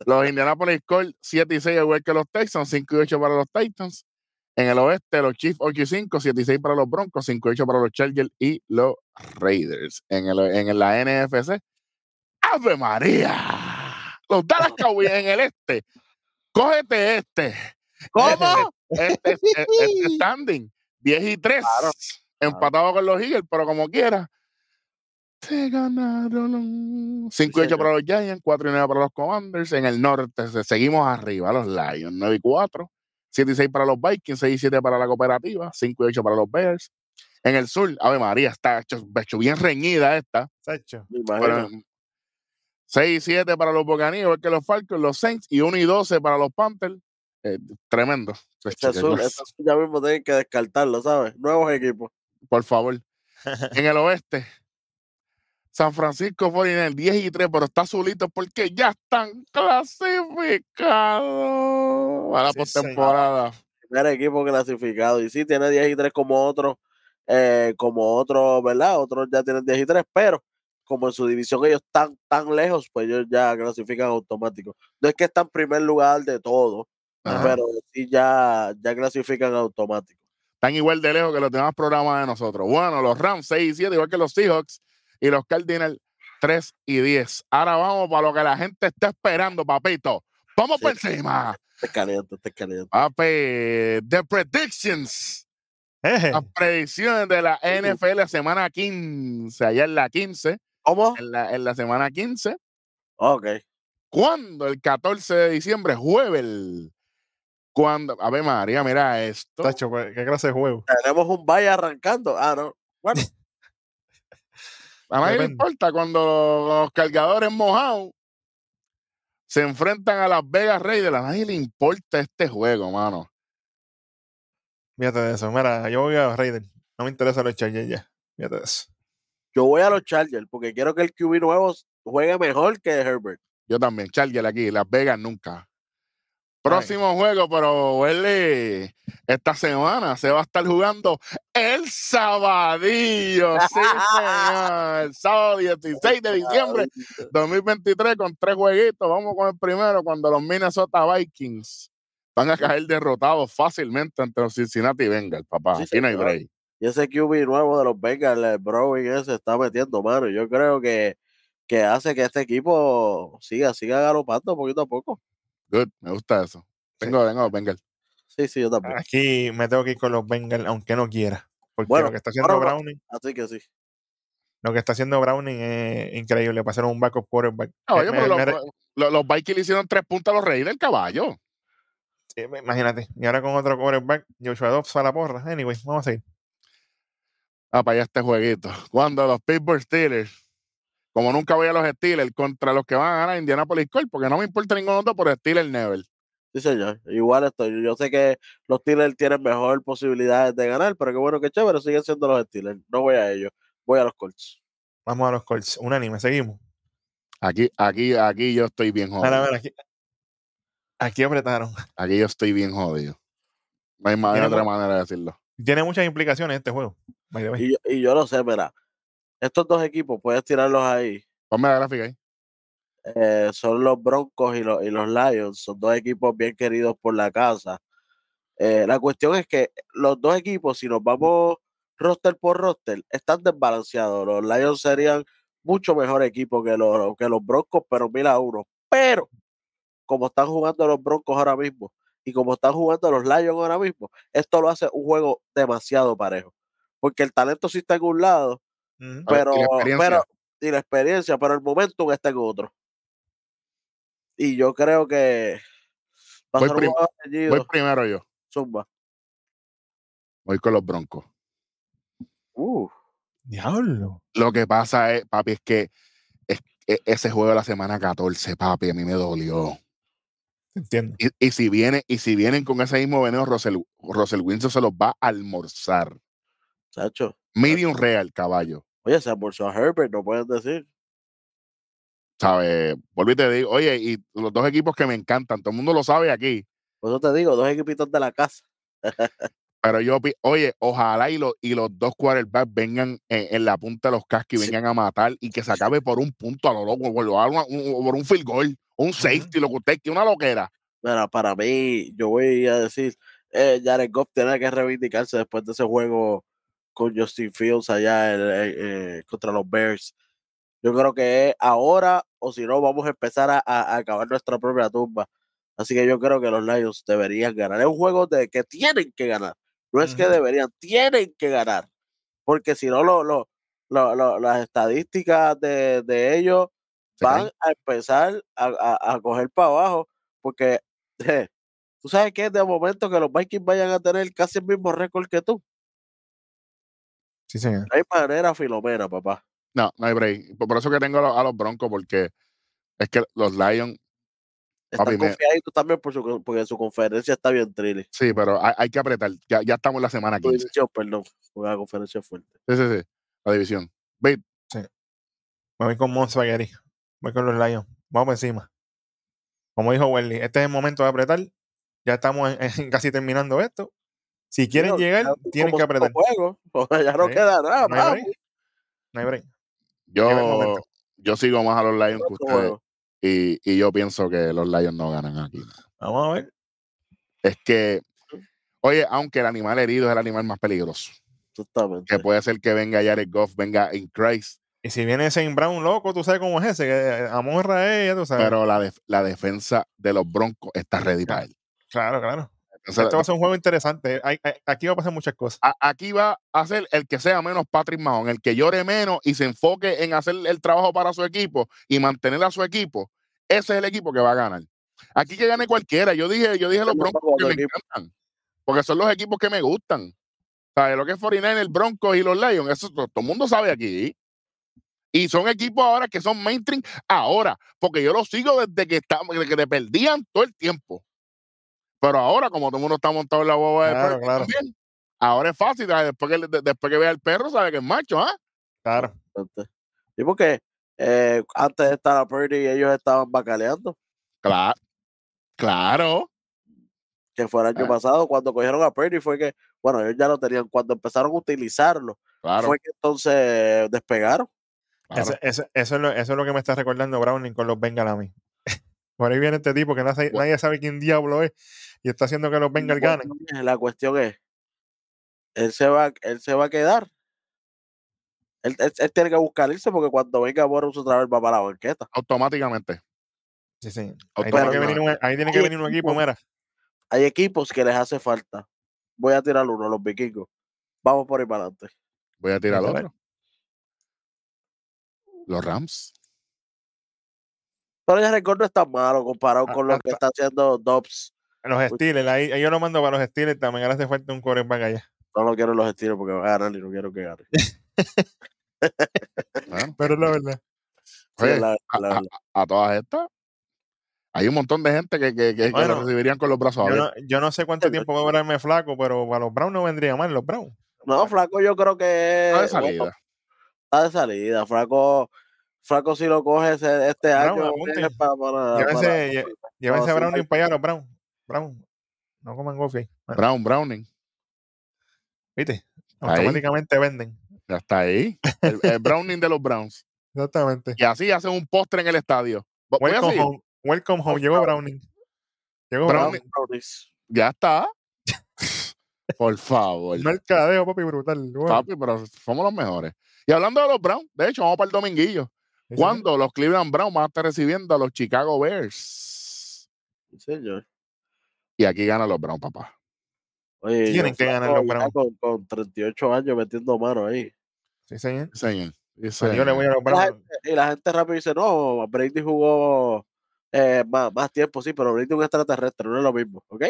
Speaker 1: los Indianapolis Colts, 7 y 6, igual que los Texans, 5 y 8 para los Titans. En el oeste, los Chiefs, 8 y 5, 7 y 6 para los Broncos, 5 y 8 para los Chargers y los Raiders. En, el, en la NFC, ¡Ave María! Los Dallas Cowboys en el este. Cógete este.
Speaker 3: ¿Cómo?
Speaker 1: Este, este, este standing. 10 y 3.
Speaker 3: Claro,
Speaker 1: Empatado con los Eagles, pero como quiera. Te ganaron. 5 y 8
Speaker 3: señor.
Speaker 1: para los Giants, 4 y 9 para los Commanders. En el norte se- seguimos arriba, los Lions, 9 y 4. 7 y 6 para los Vikings, 6 y 7 para la cooperativa, 5 y 8 para los Bears. En el sur, Ave María, está hecho, hecho bien reñida esta.
Speaker 2: Sacho.
Speaker 3: Me imagino.
Speaker 1: Pero, 6 y 7 para los Buccaneers, igual que los Falcons, los Saints, y 1 y 12 para los Panthers. Eh, tremendo. Qué
Speaker 3: azul, ese azul ya mismo tienen que descartarlo, ¿sabes? Nuevos equipos.
Speaker 1: por favor. En el oeste, San Francisco 49 10 y 3, pero está azulito porque ya están clasificados a la
Speaker 2: Sí,
Speaker 1: postemporada.
Speaker 3: Primer equipo clasificado. Y sí, tiene 10 y 3 como otros, eh, como otros, ¿verdad? Otros ya tienen 10 y 3, pero como en su división ellos están tan lejos, pues ellos ya clasifican automático. No es que están en primer lugar de todo,
Speaker 1: Ajá.
Speaker 3: pero sí ya, ya clasifican automático.
Speaker 1: Están igual de lejos que los demás programas de nosotros. Bueno, los Rams 6 y 7, igual que los Seahawks, y los Cardinals 3 y 10. Ahora vamos para lo que la gente está esperando, papito. Vamos
Speaker 3: Sí.
Speaker 1: por encima.
Speaker 3: Es caliente, es caliente.
Speaker 1: Papi, the predictions. Las predicciones de la NFL semana 15, allá en la 15.
Speaker 3: ¿Cómo?
Speaker 1: en la, en la semana 15.
Speaker 3: Ok.
Speaker 1: ¿Cuándo? El 14 de diciembre, jueves. Cuando, a ver, María, mira esto.
Speaker 2: Pues, qué clase de juego.
Speaker 3: Tenemos un valle arrancando. Ah, no. Bueno,
Speaker 1: A nadie le importa cuando los cargadores mojados se enfrentan a Las Vegas Raiders. A nadie le importa este juego, mano.
Speaker 2: Fíjate de eso. Mira, yo voy a Raiders. No me interesa los Chargers ya. Fíjate de eso.
Speaker 3: Yo voy a los Chargers porque quiero que el QB nuevo juegue mejor que Herbert.
Speaker 1: Yo también, Charger aquí, Las Vegas nunca. Próximo juego, pero Welly, esta semana se va a estar jugando el sabadillo. Sí, señor. El sábado 16 de diciembre 2023 con tres jueguitos. Vamos con el primero cuando los Minnesota Vikings van a caer derrotados fácilmente ante los Cincinnati Bengals, papá.
Speaker 3: Sí,
Speaker 1: Aquí no hay break.
Speaker 3: Y ese QB nuevo de los Bengals, el Browning ese, está metiendo mano. Yo creo que, que hace que este equipo siga, siga galopando poquito a poco.
Speaker 1: Good, me gusta eso. Tengo, tengo Bengals.
Speaker 3: Sí, sí, yo también.
Speaker 2: Aquí me tengo que ir con los Bengals, aunque no quiera. Porque
Speaker 3: Bueno,
Speaker 2: lo que está haciendo Browning,
Speaker 3: Así que sí.
Speaker 2: lo que está haciendo Browning es increíble. Pasaron un backup quarterback.
Speaker 1: Caballo,
Speaker 2: Me-
Speaker 1: pero
Speaker 2: me-
Speaker 1: los, los- los Vikings le hicieron tres puntos a los Reyes del caballo.
Speaker 2: sí, imagínate. Y ahora con otro quarterback, Joshua Dobbs a la porra. Anyway, vamos a seguir.
Speaker 1: Ah, para allá este jueguito. Cuando los Pittsburgh Steelers, como nunca voy a los Steelers, contra los que van a ganar Indianapolis Colts, porque no me importa ninguno dos por Steelers Never.
Speaker 3: Sí, señor. Igual estoy. Yo sé que los Steelers tienen mejor posibilidades de ganar, pero qué bueno que chévere, siguen siendo los Steelers. No voy a ellos, voy a los Colts.
Speaker 2: Vamos a los Colts. Unánime, seguimos.
Speaker 1: Aquí, aquí, aquí yo estoy bien jodido.
Speaker 2: mira, aquí, aquí apretaron.
Speaker 1: Aquí yo estoy bien jodido. No hay, otra manera de decirlo.
Speaker 2: Tiene muchas implicaciones este juego. By the way.
Speaker 3: Y yo, y yo lo sé, mira. Estos dos equipos, puedes tirarlos ahí.
Speaker 1: Ponme la gráfica ahí.
Speaker 3: eh, son los Broncos y los, y los Lions. Son dos equipos bien queridos por la casa. Eh, la cuestión es que los dos equipos, si nos vamos roster por roster, están desbalanceados. Los Lions serían mucho mejor equipo que los, que los Broncos, pero mira a uno. Pero, como están jugando los Broncos ahora mismo y como están jugando los Lions ahora mismo, esto lo hace un juego demasiado parejo. Porque el talento sí está en un lado, pero,
Speaker 1: y la experiencia.
Speaker 3: pero y la experiencia, pero el momentum está en otro. Y yo creo que va a
Speaker 1: Voy
Speaker 3: ser
Speaker 1: prim- Voy primero yo.
Speaker 3: Zumba.
Speaker 1: Voy con los Broncos.
Speaker 3: Uh,
Speaker 2: Diablo.
Speaker 1: Lo que pasa es, papi, es que es- e- ese juego de la semana 14, papi, a mí me dolió.
Speaker 2: Entiendo.
Speaker 1: Y, y si viene, y si vienen con ese mismo veneno, Russell, Russell Wilson se los va a almorzar.
Speaker 3: Chacho.
Speaker 1: Medium real, caballo.
Speaker 3: Oye, se almorzó a Herbert, no pueden decir.
Speaker 1: ¿Sabes? Volví y te digo, oye, y los dos equipos que me encantan, todo el mundo lo sabe aquí.
Speaker 3: Por eso te digo, dos equipitos de la casa.
Speaker 1: Pero yo, oye, ojalá y, los y los dos quarterbacks vengan en, en la punta de los cascos y
Speaker 3: Sí.
Speaker 1: vengan a matar y que se acabe por un punto a lo loco, por, lo un- por un field goal, un safety, lo que usted quiera, una loquera.
Speaker 3: Mira, para mí, yo voy a decir, eh, Jared Goff tiene que reivindicarse después de ese juego con Justin Fields allá en- eh, contra los Bears. Yo creo que es ahora o si no, vamos a empezar a, acabar nuestra propia tumba. Así que yo creo que los Lions deberían ganar. Es un juego de que tienen que ganar. No es que deberían, tienen que ganar. Porque si no, lo, lo- lo- lo- las estadísticas de, de ellos van
Speaker 1: caen.
Speaker 3: a empezar a, a- a coger para abajo. Porque tú sabes que de momento que los Vikings vayan a tener casi el mismo récord que tú.
Speaker 2: Sí, señor.
Speaker 3: Hay manera, Filomena, papá.
Speaker 1: No, no hay break. Por, por eso que tengo a los, a los Broncos, porque es que los Lions,
Speaker 3: Están
Speaker 1: Papi, me-
Speaker 3: confiaditos también por su, porque su conferencia está bien trilly.
Speaker 1: sí, pero hay, hay que apretar. Ya, ya estamos en la semana 15.
Speaker 3: división, perdón, la conferencia fuerte.
Speaker 1: Sí, sí, sí. La división. Ve,
Speaker 2: Me voy con Mon Spaghetti. Voy con los Lions. Vamos encima. Como dijo Welly, este es el momento de apretar. Ya estamos en- en casi terminando esto. Si quieren llegar,
Speaker 3: ya
Speaker 2: tienen que apretar.
Speaker 3: cinco juegos, ya no
Speaker 2: Sí,
Speaker 3: queda nada,
Speaker 2: no hay. No hay
Speaker 1: yo, yo sigo más a los Lions que ustedes.
Speaker 3: juego.
Speaker 1: Y, y yo pienso que los Lions no ganan aquí.
Speaker 2: Vamos a ver.
Speaker 1: Es que, oye, aunque el animal herido es el animal más peligroso,
Speaker 3: Exactamente.
Speaker 1: que puede ser que venga Jared Goff, venga in Christ,
Speaker 2: Y si viene Saint Brown loco, tú sabes cómo es ese. Que Amon Rae, ya tú sabes.
Speaker 1: pero la, def- la defensa de los Broncos está ready para él.
Speaker 2: claro, claro.
Speaker 1: Entonces,
Speaker 2: Esto va a ser un juego interesante. Hay- aquí va a pasar muchas cosas.
Speaker 1: aquí va a ser el que sea menos Patrick Mahon, el que llore menos y se enfoque en hacer el trabajo para su equipo y mantener a su equipo. Ese es el equipo que va a ganar. Aquí que gane cualquiera. Yo dije, yo dije los Broncos que me encantan. Porque son los equipos que me gustan. ¿Sabes? Lo que es 49 el Broncos y los Lions, eso to- todo el mundo sabe aquí. Y son equipos ahora que son mainstream ahora, porque yo los sigo desde que, está, desde que te perdían todo el tiempo. Pero ahora, como todo el mundo está montado en la boba de
Speaker 2: Claro,
Speaker 1: perro
Speaker 2: claro.
Speaker 1: también, ahora es fácil. ¿sabes? Después que, de- después que vea el perro, sabe que es macho, ¿ah?
Speaker 2: Claro.
Speaker 3: Exactamente. Y porque eh, antes de estar a Purdy, ellos estaban bacaleando,
Speaker 1: Claro. Claro.
Speaker 3: que fue el año
Speaker 1: Ah.
Speaker 3: pasado, cuando cogieron a Purdy, fue que, bueno, ellos ya lo tenían, cuando empezaron a utilizarlo,
Speaker 1: Claro.
Speaker 3: fue que entonces despegaron.
Speaker 1: claro.
Speaker 2: Ese- ese- eso, es lo, eso es lo que me está recordando Browning con los mí. Por ahí viene este tipo que
Speaker 1: Bueno.
Speaker 2: nadie sabe quién diablo es y está haciendo que los Bengals
Speaker 3: Bueno,
Speaker 2: ganen.
Speaker 3: La cuestión es, él se va, él se va a quedar. Él, él- él tiene que buscar irse porque cuando venga Boros otra vez va para la banqueta.
Speaker 1: Automáticamente.
Speaker 2: Sí, sí. Ahí tiene, que venir un, ahí tiene que
Speaker 3: Hay
Speaker 2: venir un equipo, mira.
Speaker 3: Hay equipos que les hace falta. Voy a tirar uno, los vikingos. Vamos por ahí para adelante.
Speaker 1: Voy a tirar otro. Los Rams.
Speaker 3: Pero ya récord no es tan malo comparado
Speaker 2: Ah,
Speaker 3: con lo que
Speaker 2: hasta-
Speaker 3: está haciendo Dobbs.
Speaker 2: Los Steelers, ahí, ahí yo lo mando para los Steelers también. Ahora hace falta un quarterback allá.
Speaker 3: No lo quiero en los estilos porque va a ganar y no quiero que gane.
Speaker 1: Bueno,
Speaker 2: Pero es la verdad.
Speaker 3: Sí,
Speaker 1: oye,
Speaker 3: la-
Speaker 1: a,
Speaker 3: la
Speaker 1: a-
Speaker 3: verdad.
Speaker 1: a todas estas, Hay un montón de gente que, que, que- que
Speaker 2: Bueno,
Speaker 1: lo recibirían con los brazos
Speaker 2: Yo
Speaker 1: abiertos.
Speaker 2: no, yo no sé cuánto tiempo va a durarme flaco, pero para los Browns no vendría mal los Browns.
Speaker 3: No, Flaco, yo creo que
Speaker 1: Está de
Speaker 3: bueno,
Speaker 1: salida.
Speaker 3: está de salida. Flaco, Flaco si lo coge ese- este
Speaker 2: Brown,
Speaker 3: año.
Speaker 2: apunte.
Speaker 3: es pa- para-
Speaker 2: Llévense,
Speaker 3: para-
Speaker 2: lle- llévense Browning para allá, los Browns. Brown. No coman gofi
Speaker 1: Brown, Browning.
Speaker 2: ¿Viste?
Speaker 1: Ahí.
Speaker 2: Automáticamente venden.
Speaker 1: Ya está ahí. El, el Browning de los Browns.
Speaker 2: Exactamente.
Speaker 1: Y así hacen un postre en el estadio.
Speaker 2: Welcome home. Welcome home. Llegó Browning. Llegó
Speaker 1: Browning. Ya está. Por favor.
Speaker 2: Mercadeo, papi, brutal.
Speaker 1: Papi, pero somos los mejores. Y hablando de los Browns, de hecho, vamos para el dominguillo.
Speaker 2: Sí,
Speaker 1: Cuando los Cleveland Browns van a estar recibiendo a los Chicago Bears.
Speaker 3: Sí, señor.
Speaker 1: Y aquí ganan los Browns, papá.
Speaker 3: Oye,
Speaker 2: Tienen que ganar los Browns.
Speaker 3: Con, con 38 años metiendo mano ahí.
Speaker 2: Sí, señor.
Speaker 1: Sí, señor. Sí,
Speaker 2: Pues yo le voy a los
Speaker 3: Y la,
Speaker 2: Browns.
Speaker 3: gente, y la gente rápido dice, no, Brady jugó eh, más, más tiempo, sí, pero Brady es un extraterrestre, no es lo mismo, ¿ok?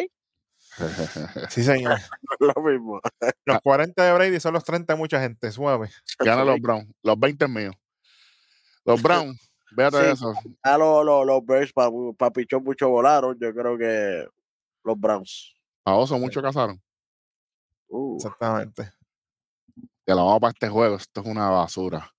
Speaker 2: Sí, señor.
Speaker 3: No es lo mismo.
Speaker 2: Los 40 de Brady son los 30 de mucha gente. Suave.
Speaker 1: Ganan los Browns. Los 20 míos. Los Browns, véate
Speaker 3: Sí.
Speaker 1: eso.
Speaker 3: A los, los, los Bears para pa pichón mucho volaron, yo creo que los Browns.
Speaker 1: A Oso mucho casaron.
Speaker 3: Uh,
Speaker 2: Exactamente.
Speaker 1: Ya la vamos para este juego. Esto es una basura.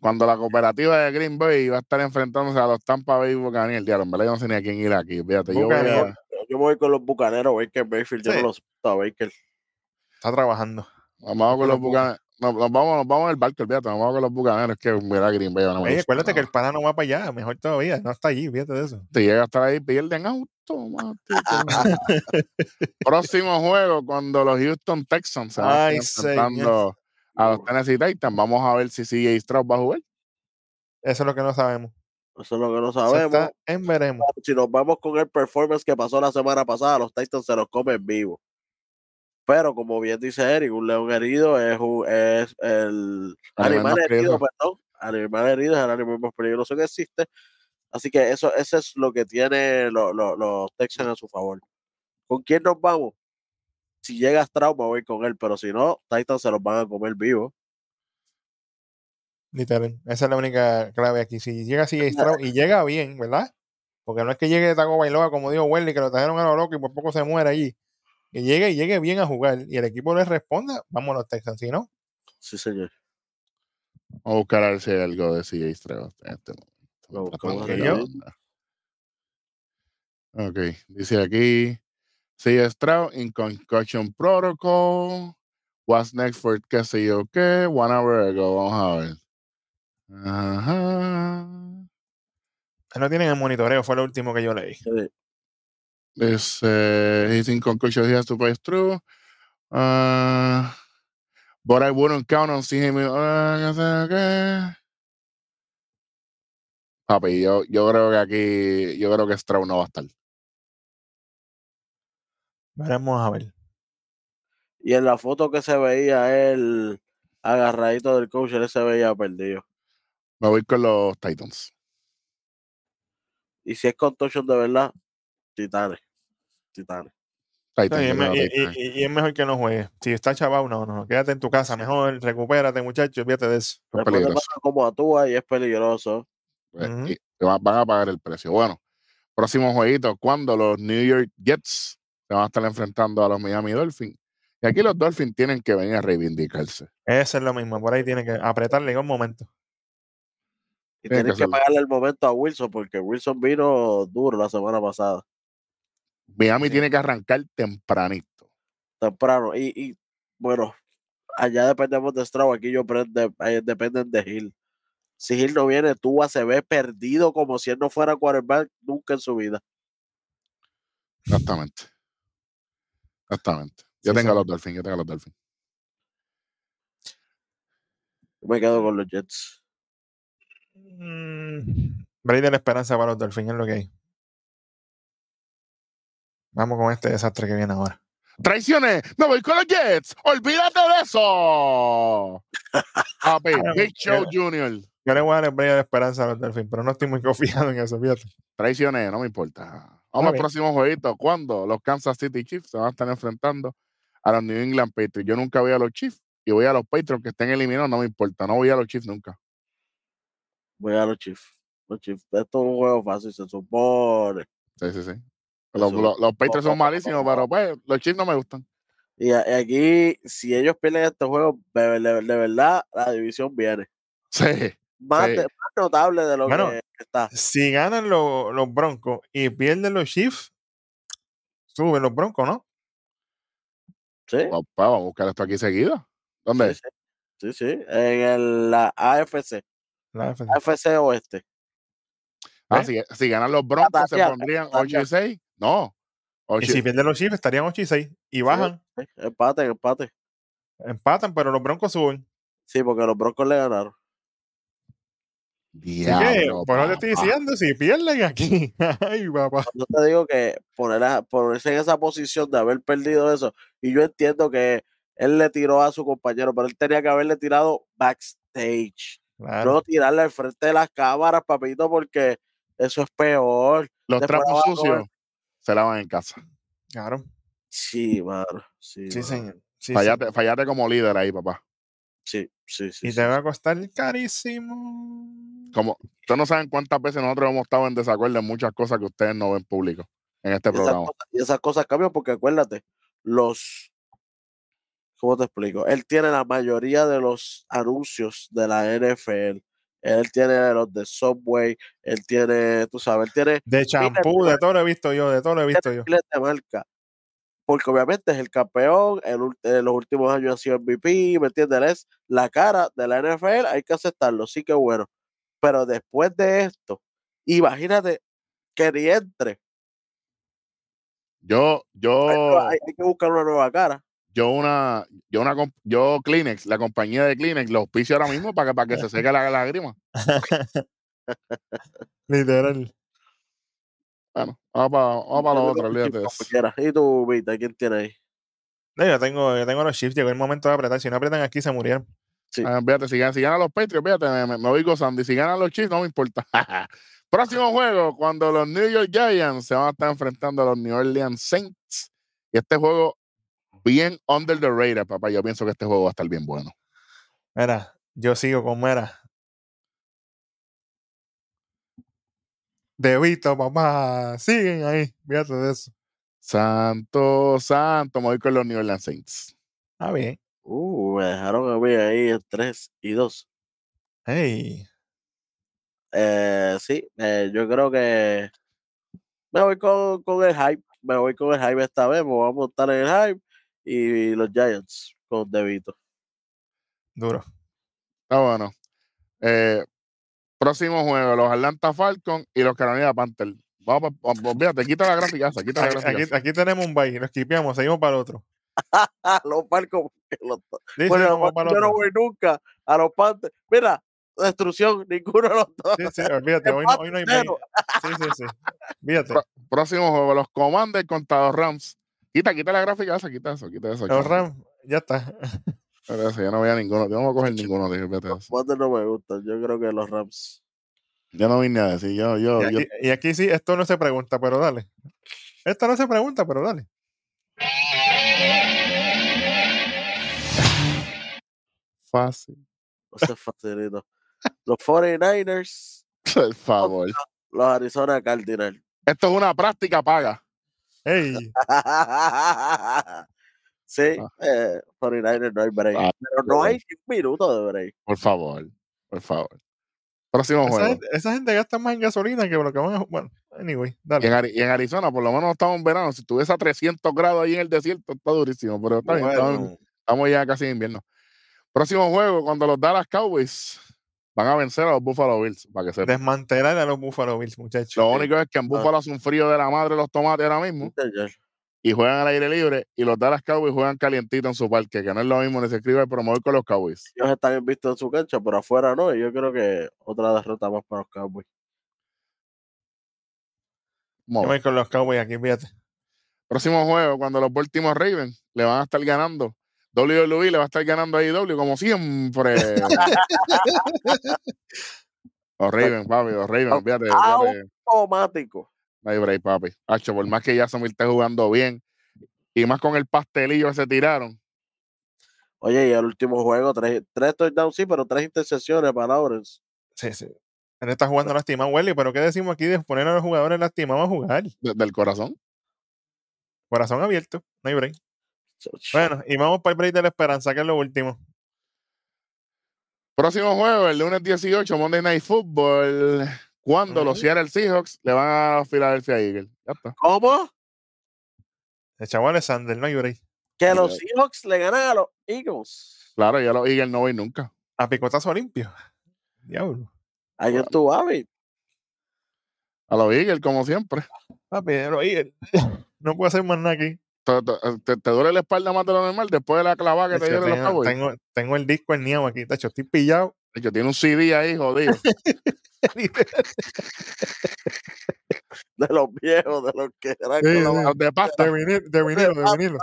Speaker 1: Cuando la cooperativa de Green Bay va a estar enfrentándose a los Tampa Bay Buccaneers, diablo, en verdad yo no sé ni a quién ir aquí. Fíjate, yo voy a-
Speaker 3: yo voy con los bucaneros, Baker Mayfield, yo
Speaker 2: Sí.
Speaker 3: no los a Baker.
Speaker 2: Está trabajando.
Speaker 1: vamos con
Speaker 2: con
Speaker 1: los
Speaker 2: los
Speaker 1: Bucaneros. Nos, nos vamos, nos vamos en el barco, olvídate, nos vamos con los Bucaneros, que mira Green Bay. No
Speaker 2: Oye, acuérdate que el
Speaker 1: nada.
Speaker 2: pana no va para allá. Mejor todavía. No está allí. Fíjate de eso.
Speaker 1: Si llega a estar ahí, pierden automático. Próximo juego, cuando los Houston Texans se van a
Speaker 2: Ay,
Speaker 1: estar enfrentando a los Tennessee Titans, vamos a ver si CJ Stroud va a jugar.
Speaker 2: Eso es lo que no sabemos.
Speaker 3: Eso es lo que no sabemos.
Speaker 2: está en veremos.
Speaker 3: si nos vamos con el performance que pasó la semana pasada, los Titans se los comen vivo. Pero como bien dice Eric, un león herido es, un- es el
Speaker 1: Animal
Speaker 3: herido, perdón. Animal herido es el animal más peligroso que existe. Así que eso, eso es lo que tiene lo- lo- los Texans a su favor. ¿Con quién nos vamos? Si llega Stroud, me voy con él, pero si no, Titans se los van a comer vivo.
Speaker 2: Literal. Esa es la única clave aquí. Si llega así Stroud y llega bien, ¿verdad? Porque no es que llegue de Taco Bailoa, como dijo Welly, que lo trajeron a lo loco y por poco se muere allí. Que llegue y llegue bien a jugar y el equipo le responda, vamos a los Texans. Si no,
Speaker 3: Sí, señor.
Speaker 1: Vamos a buscar a ver si hay algo de CJ Stroud. en este momento. Ok, dice aquí CJ Stroud in concussion protocol. What's next for qué sé yo qué? One hour ago. Vamos a ver. Ajá.
Speaker 2: no tienen el monitoreo, fue lo último que yo leí.
Speaker 3: Sí.
Speaker 1: This, uh, he's in concussion. He has to pass through. Uh, but I wouldn't count on seeing him. Uh. Papi, yo, yo creo que aquí, yo creo que Stroud no va a estar.
Speaker 2: Veremos a ver.
Speaker 3: Y en la foto que se veía él agarradito del coach, él se veía perdido.
Speaker 1: Me voy con los Titans.
Speaker 3: Y si es contusion de verdad, titanes. Titanes.
Speaker 2: Y, es y- y- y mejor que no juegue. Si está chaval, no, no, quédate en tu casa, mejor recupérate, muchacho, olvídate de eso.
Speaker 1: Es peligroso.
Speaker 3: pasa como actúa y es peligroso.
Speaker 1: Pues, y van a pagar el precio. Bueno, próximo jueguito, cuando los New York Jets se van a estar enfrentando a los Miami Dolphins. Y aquí los Dolphins tienen que venir a reivindicarse.
Speaker 2: Eso es lo mismo, por ahí tiene que apretarle en un momento.
Speaker 3: Y tienen que pagarle el momento a Wilson porque Wilson vino duro la semana pasada,
Speaker 1: Miami
Speaker 2: Sí.
Speaker 1: tiene que arrancar tempranito.
Speaker 3: temprano. Y, y bueno, allá dependemos de Stroud, aquí yo prende, ahí dependen de Hill. Si Hill no viene, Tua se ve perdido como si él no fuera quarterback nunca en su vida.
Speaker 1: Exactamente. Exactamente. Yo
Speaker 2: Sí,
Speaker 1: tengo a
Speaker 2: sí.
Speaker 1: los Dolphins, yo tengo a los Dolphins.
Speaker 3: Me quedo con los Jets.
Speaker 2: Mm, Brady la esperanza para los Dolphins, es lo que hay. Vamos con este desastre que viene ahora.
Speaker 1: Traiciones, me voy con los Jets. Olvídate de eso. Papi, Big Show. Junior.
Speaker 2: Yo le voy a dar el de esperanza a los pero no estoy muy confiado en eso, fíjate.
Speaker 1: Traiciones, no me importa. Vamos al próximo jueguito. Cuando los Kansas City Chiefs se van a estar enfrentando a los New England Patriots. Yo nunca voy a los Chiefs y voy a los Patriots que estén eliminados, no me importa. No voy a los Chiefs nunca.
Speaker 3: Voy a los Chiefs. Los Chiefs. Esto es un juego fácil, se supone.
Speaker 1: Sí, sí, sí. Los, los, los Patriots son malísimos, pero pues los Chiefs no me gustan.
Speaker 3: Y, aquí, si ellos pierden este juego, de, de- de verdad, la división viene.
Speaker 1: Sí.
Speaker 3: Más,
Speaker 1: Sí.
Speaker 3: de- más notable de lo
Speaker 2: Bueno.
Speaker 3: que está.
Speaker 2: Si ganan los, los Broncos y pierden los Chiefs, suben los Broncos, ¿no?
Speaker 3: Sí,
Speaker 1: vamos a buscar esto aquí seguido. ¿Dónde?
Speaker 3: sí, sí, sí, sí. En el, la AFC,
Speaker 2: La AFC.
Speaker 3: AFC Oeste.
Speaker 1: Ah,
Speaker 2: ¿Eh?
Speaker 1: si, si ganan los Broncos, se pondrían
Speaker 3: Tatiana.
Speaker 1: 8 y 6. No.
Speaker 2: Y
Speaker 1: 8
Speaker 2: si pierden los Chiefs, estarían 8 y 6. Y bajan,
Speaker 3: Sí, empate, empate.
Speaker 2: empatan, pero los Broncos suben.
Speaker 3: Sí, porque los Broncos le ganaron.
Speaker 2: Así que,
Speaker 1: Diablo,
Speaker 2: por eso te estoy diciendo, si pierden aquí. Ay, papá.
Speaker 3: Yo te digo que poner a- ponerse en esa posición de haber perdido eso, y yo entiendo que él le tiró a su compañero, pero él tenía que haberle tirado backstage.
Speaker 2: Claro.
Speaker 3: No tirarle al frente de las cámaras, papito, porque eso es peor.
Speaker 1: Los trapos sucios se lavan en casa.
Speaker 2: Claro.
Speaker 3: Sí, mano. Sí,
Speaker 2: señor. Sí, sí.
Speaker 1: Fallate, como líder ahí, papá.
Speaker 3: Sí, sí, sí.
Speaker 2: Y te va a costar carísimo.
Speaker 1: Como, ustedes no saben cuántas veces nosotros hemos estado en desacuerdo en muchas cosas que ustedes no ven público en este
Speaker 3: Y esas,
Speaker 1: programa.
Speaker 3: cosas, y esas cosas cambian porque acuérdate, los. ¿Cómo te explico? Él tiene la mayoría de los anuncios de la NFL. Él tiene los de Subway, él tiene, tú sabes, él tiene
Speaker 2: De champú, de todo lo he visto yo, de todo lo he visto yo.
Speaker 3: de marcas. Porque obviamente es el campeón, el, en los últimos años ha sido MVP, ¿me entiendes? Él Es la cara de la NFL, hay que aceptarlo, sí que bueno. Pero después de esto, imagínate que ni entre.
Speaker 1: Yo, yo,
Speaker 3: hay- hay que buscar una nueva cara.
Speaker 1: Yo una, yo una, yo Kleenex, la compañía de Kleenex, los auspicio ahora mismo para que, para que se seque la lágrima.
Speaker 2: Literal.
Speaker 1: Bueno, vamos para, vamos para lo otro, olvídate.
Speaker 3: ¿Y tú, Vita, quién tiene ahí?
Speaker 2: No, yo tengo, yo tengo los shifts, llegó el momento de apretar. Si no apretan aquí, se murieron.
Speaker 3: Sí.
Speaker 1: Ah, fíjate, si, ganan, si ganan los Patriots, fíjate, me, me- me voy gozando. Y si ganan los Chiefs, no me importa. Próximo juego, cuando los New York Giants se van a estar enfrentando a los New Orleans Saints. Y este juego, bien under the radar, papá. Yo pienso que este juego va a estar bien bueno.
Speaker 2: Mira, yo sigo como era. De Vito, papá. Siguen ahí. Fíjate de eso.
Speaker 1: Santo, santo, me voy con los New Orleans Saints.
Speaker 2: Ah, bien.
Speaker 3: Uh, me dejaron a mí ahí en 3 y 2.
Speaker 2: Hey.
Speaker 3: Eh, sí, eh, yo creo que me voy con, con el hype. Me voy con el hype esta vez. Me voy a montar en el hype. Y los Giants con Devito.
Speaker 2: Duro.
Speaker 1: Está bueno. Eh, próximo juego, los Atlanta Falcons y los Carolina Panthers. Vamos, olvídate, quita la quita la
Speaker 2: Aquí, tenemos un bye. Nos quipeamos, seguimos para el otro.
Speaker 3: Los Falcons. que los-
Speaker 2: Sí, sí,
Speaker 3: Bueno,
Speaker 2: vamos para el
Speaker 3: yo no voy nunca a los Panthers. Mira, destrucción, ninguno de los dos.
Speaker 2: Sí, sí, olvídate. Hoy no, hoy no hay. Sí, sí, sí.
Speaker 1: Próximo juego, los Commanders contra los Rams. Quita, quita la gráfica esa, quita eso, quita eso.
Speaker 2: Rams, ya está.
Speaker 1: Eso, Yo no voy a ninguno, yo no voy a coger ninguno, tío, fíjate eso.
Speaker 3: No me gustan. Yo creo que los Rams.
Speaker 1: Yo no vine a decir, yo, yo,
Speaker 2: Y
Speaker 1: yo,
Speaker 2: aquí, y aquí sí, esto no se pregunta, pero dale. Esto no se pregunta, pero dale.
Speaker 1: fácil.
Speaker 3: No sé, facilito. Los 49ers,
Speaker 1: Por favor.
Speaker 3: los Arizona Cardinals.
Speaker 1: Esto es una práctica paga.
Speaker 2: Hey,
Speaker 3: sí,
Speaker 1: Ah.
Speaker 3: eh, 49ers no hay break.
Speaker 1: Ah,
Speaker 3: pero no hay un minuto de break.
Speaker 1: Por favor, por favor. Próximo
Speaker 2: esa
Speaker 1: juego.
Speaker 2: gente, esa gente gasta más en gasolina que lo que van a. Bueno, anyway,
Speaker 1: Y
Speaker 2: dale.
Speaker 1: en, Ari- y en Arizona, por lo menos estamos en verano. Si estuviese a 300 grados ahí en el desierto, está durísimo. Pero está bien, estamos, en-
Speaker 3: Bueno,
Speaker 1: estamos ya casi en invierno. Próximo juego, cuando los Dallas Cowboys van a vencer a los Buffalo Bills, para que sepan.
Speaker 2: Desmantelar a los Buffalo Bills, muchachos.
Speaker 1: Lo único es que en Buffalo hace un frío de la madre los tomates ahora mismo y juegan al aire libre y los Dallas Cowboys juegan calientito en su parque, que no es lo mismo ni se escribe promover con los Cowboys.
Speaker 3: Ellos están bien vistos en su cancha, pero afuera no. Y yo creo que otra derrota más para los Cowboys.
Speaker 1: Vamos
Speaker 2: Yo voy con los Cowboys aquí, fíjate.
Speaker 1: Próximo juego, cuando los Baltimore Ravens le van a estar ganando. WWE le va a estar ganando a IW como siempre. los Ravens, papi, los Ravens, fíjate,
Speaker 3: Au.
Speaker 1: fíjate.
Speaker 3: Automático.
Speaker 1: No hay break, papi. Hacho, por más que Jacksonville esté jugando bien y más con el pastelillo que se tiraron.
Speaker 3: Oye, y el último juego, tres, tres touchdowns, sí, pero tres intercepciones para Lawrence.
Speaker 2: Sí, sí. Él está jugando lastimado, Welly, pero ¿qué decimos aquí de poner a los jugadores lastimados a jugar?
Speaker 1: de- del corazón.
Speaker 2: Corazón abierto, no hay break. Bueno, y vamos para el break de la esperanza, que es lo último.
Speaker 1: Próximo juego, el lunes 18, Monday Night Football. Cuando los
Speaker 2: Ujú.
Speaker 1: Seattle Seahawks le van a los Philadelphia Eagles. Ya está.
Speaker 3: ¿Cómo?
Speaker 2: El chavo Alexander, no hay break.
Speaker 3: Que los Seahawks le ganan a los Eagles.
Speaker 1: Claro, ya los Eagles no voy nunca.
Speaker 2: A picotazo limpio. Diablo.
Speaker 3: Ahí en tu David.
Speaker 1: A los Eagles, como siempre.
Speaker 2: Papi, pero ahí, no puedo hacer más nada aquí.
Speaker 1: Te, te- duele la espalda más de lo normal después de la clavada que te dieron los
Speaker 2: tengo,
Speaker 1: Cowboys.
Speaker 2: tengo, tengo el disco herniado aquí, tacho, estoy pillado.
Speaker 1: De hecho, tiene un CD ahí, jodido.
Speaker 3: De los viejos, de los que eran
Speaker 2: Sí,
Speaker 1: de pasta.
Speaker 2: De vinilo, de vinilo, de vinilo.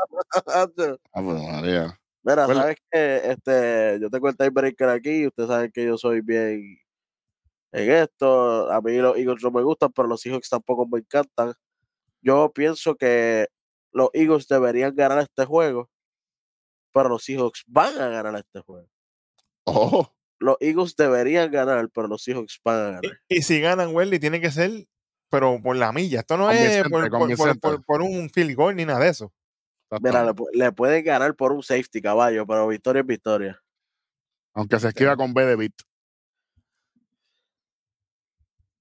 Speaker 1: Ah, pues, María.
Speaker 3: Mira,
Speaker 1: Bueno.
Speaker 3: sabes que este, yo tengo el tiebreaker aquí, ustedes saben que yo soy bien en esto. A mí los Eagles no me gustan, pero los Seahawks tampoco me encantan. Yo pienso que los Eagles deberían ganar este juego, pero los Seahawks van a ganar este juego.
Speaker 1: Oh,
Speaker 3: Los Eagles deberían ganar, pero los Seahawks van a ganar.
Speaker 2: Y, y si ganan, Welly, tiene que ser, pero por la milla. Esto no es por, por- por-
Speaker 1: convincente.
Speaker 2: por- por un field goal ni nada de eso.
Speaker 3: Mira, le, pu- le pueden ganar por un safety, caballo, pero victoria es victoria.
Speaker 1: Aunque se esquiva con B de beat.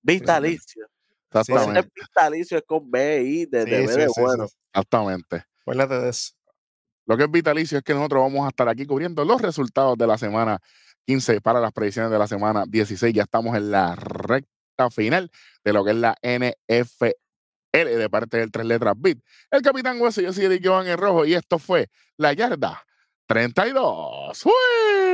Speaker 3: Vitalicio.
Speaker 1: Exactamente.
Speaker 3: es vitalicio es con B y de, de
Speaker 2: Sí,
Speaker 3: B
Speaker 2: sí,
Speaker 3: de
Speaker 2: sí,
Speaker 3: bueno.
Speaker 2: sí.
Speaker 1: Exactamente.
Speaker 2: Acuérdate de eso.
Speaker 1: Lo que es vitalicio es que nosotros vamos a estar aquí cubriendo los resultados de la semana 15 para las predicciones de la semana 16. Ya estamos en la recta final de lo que es la NFL de parte del tres letras bit. El capitán Hueso, yo soy Eddie Joan en rojo y esto fue la yarda 32. ¡Fue!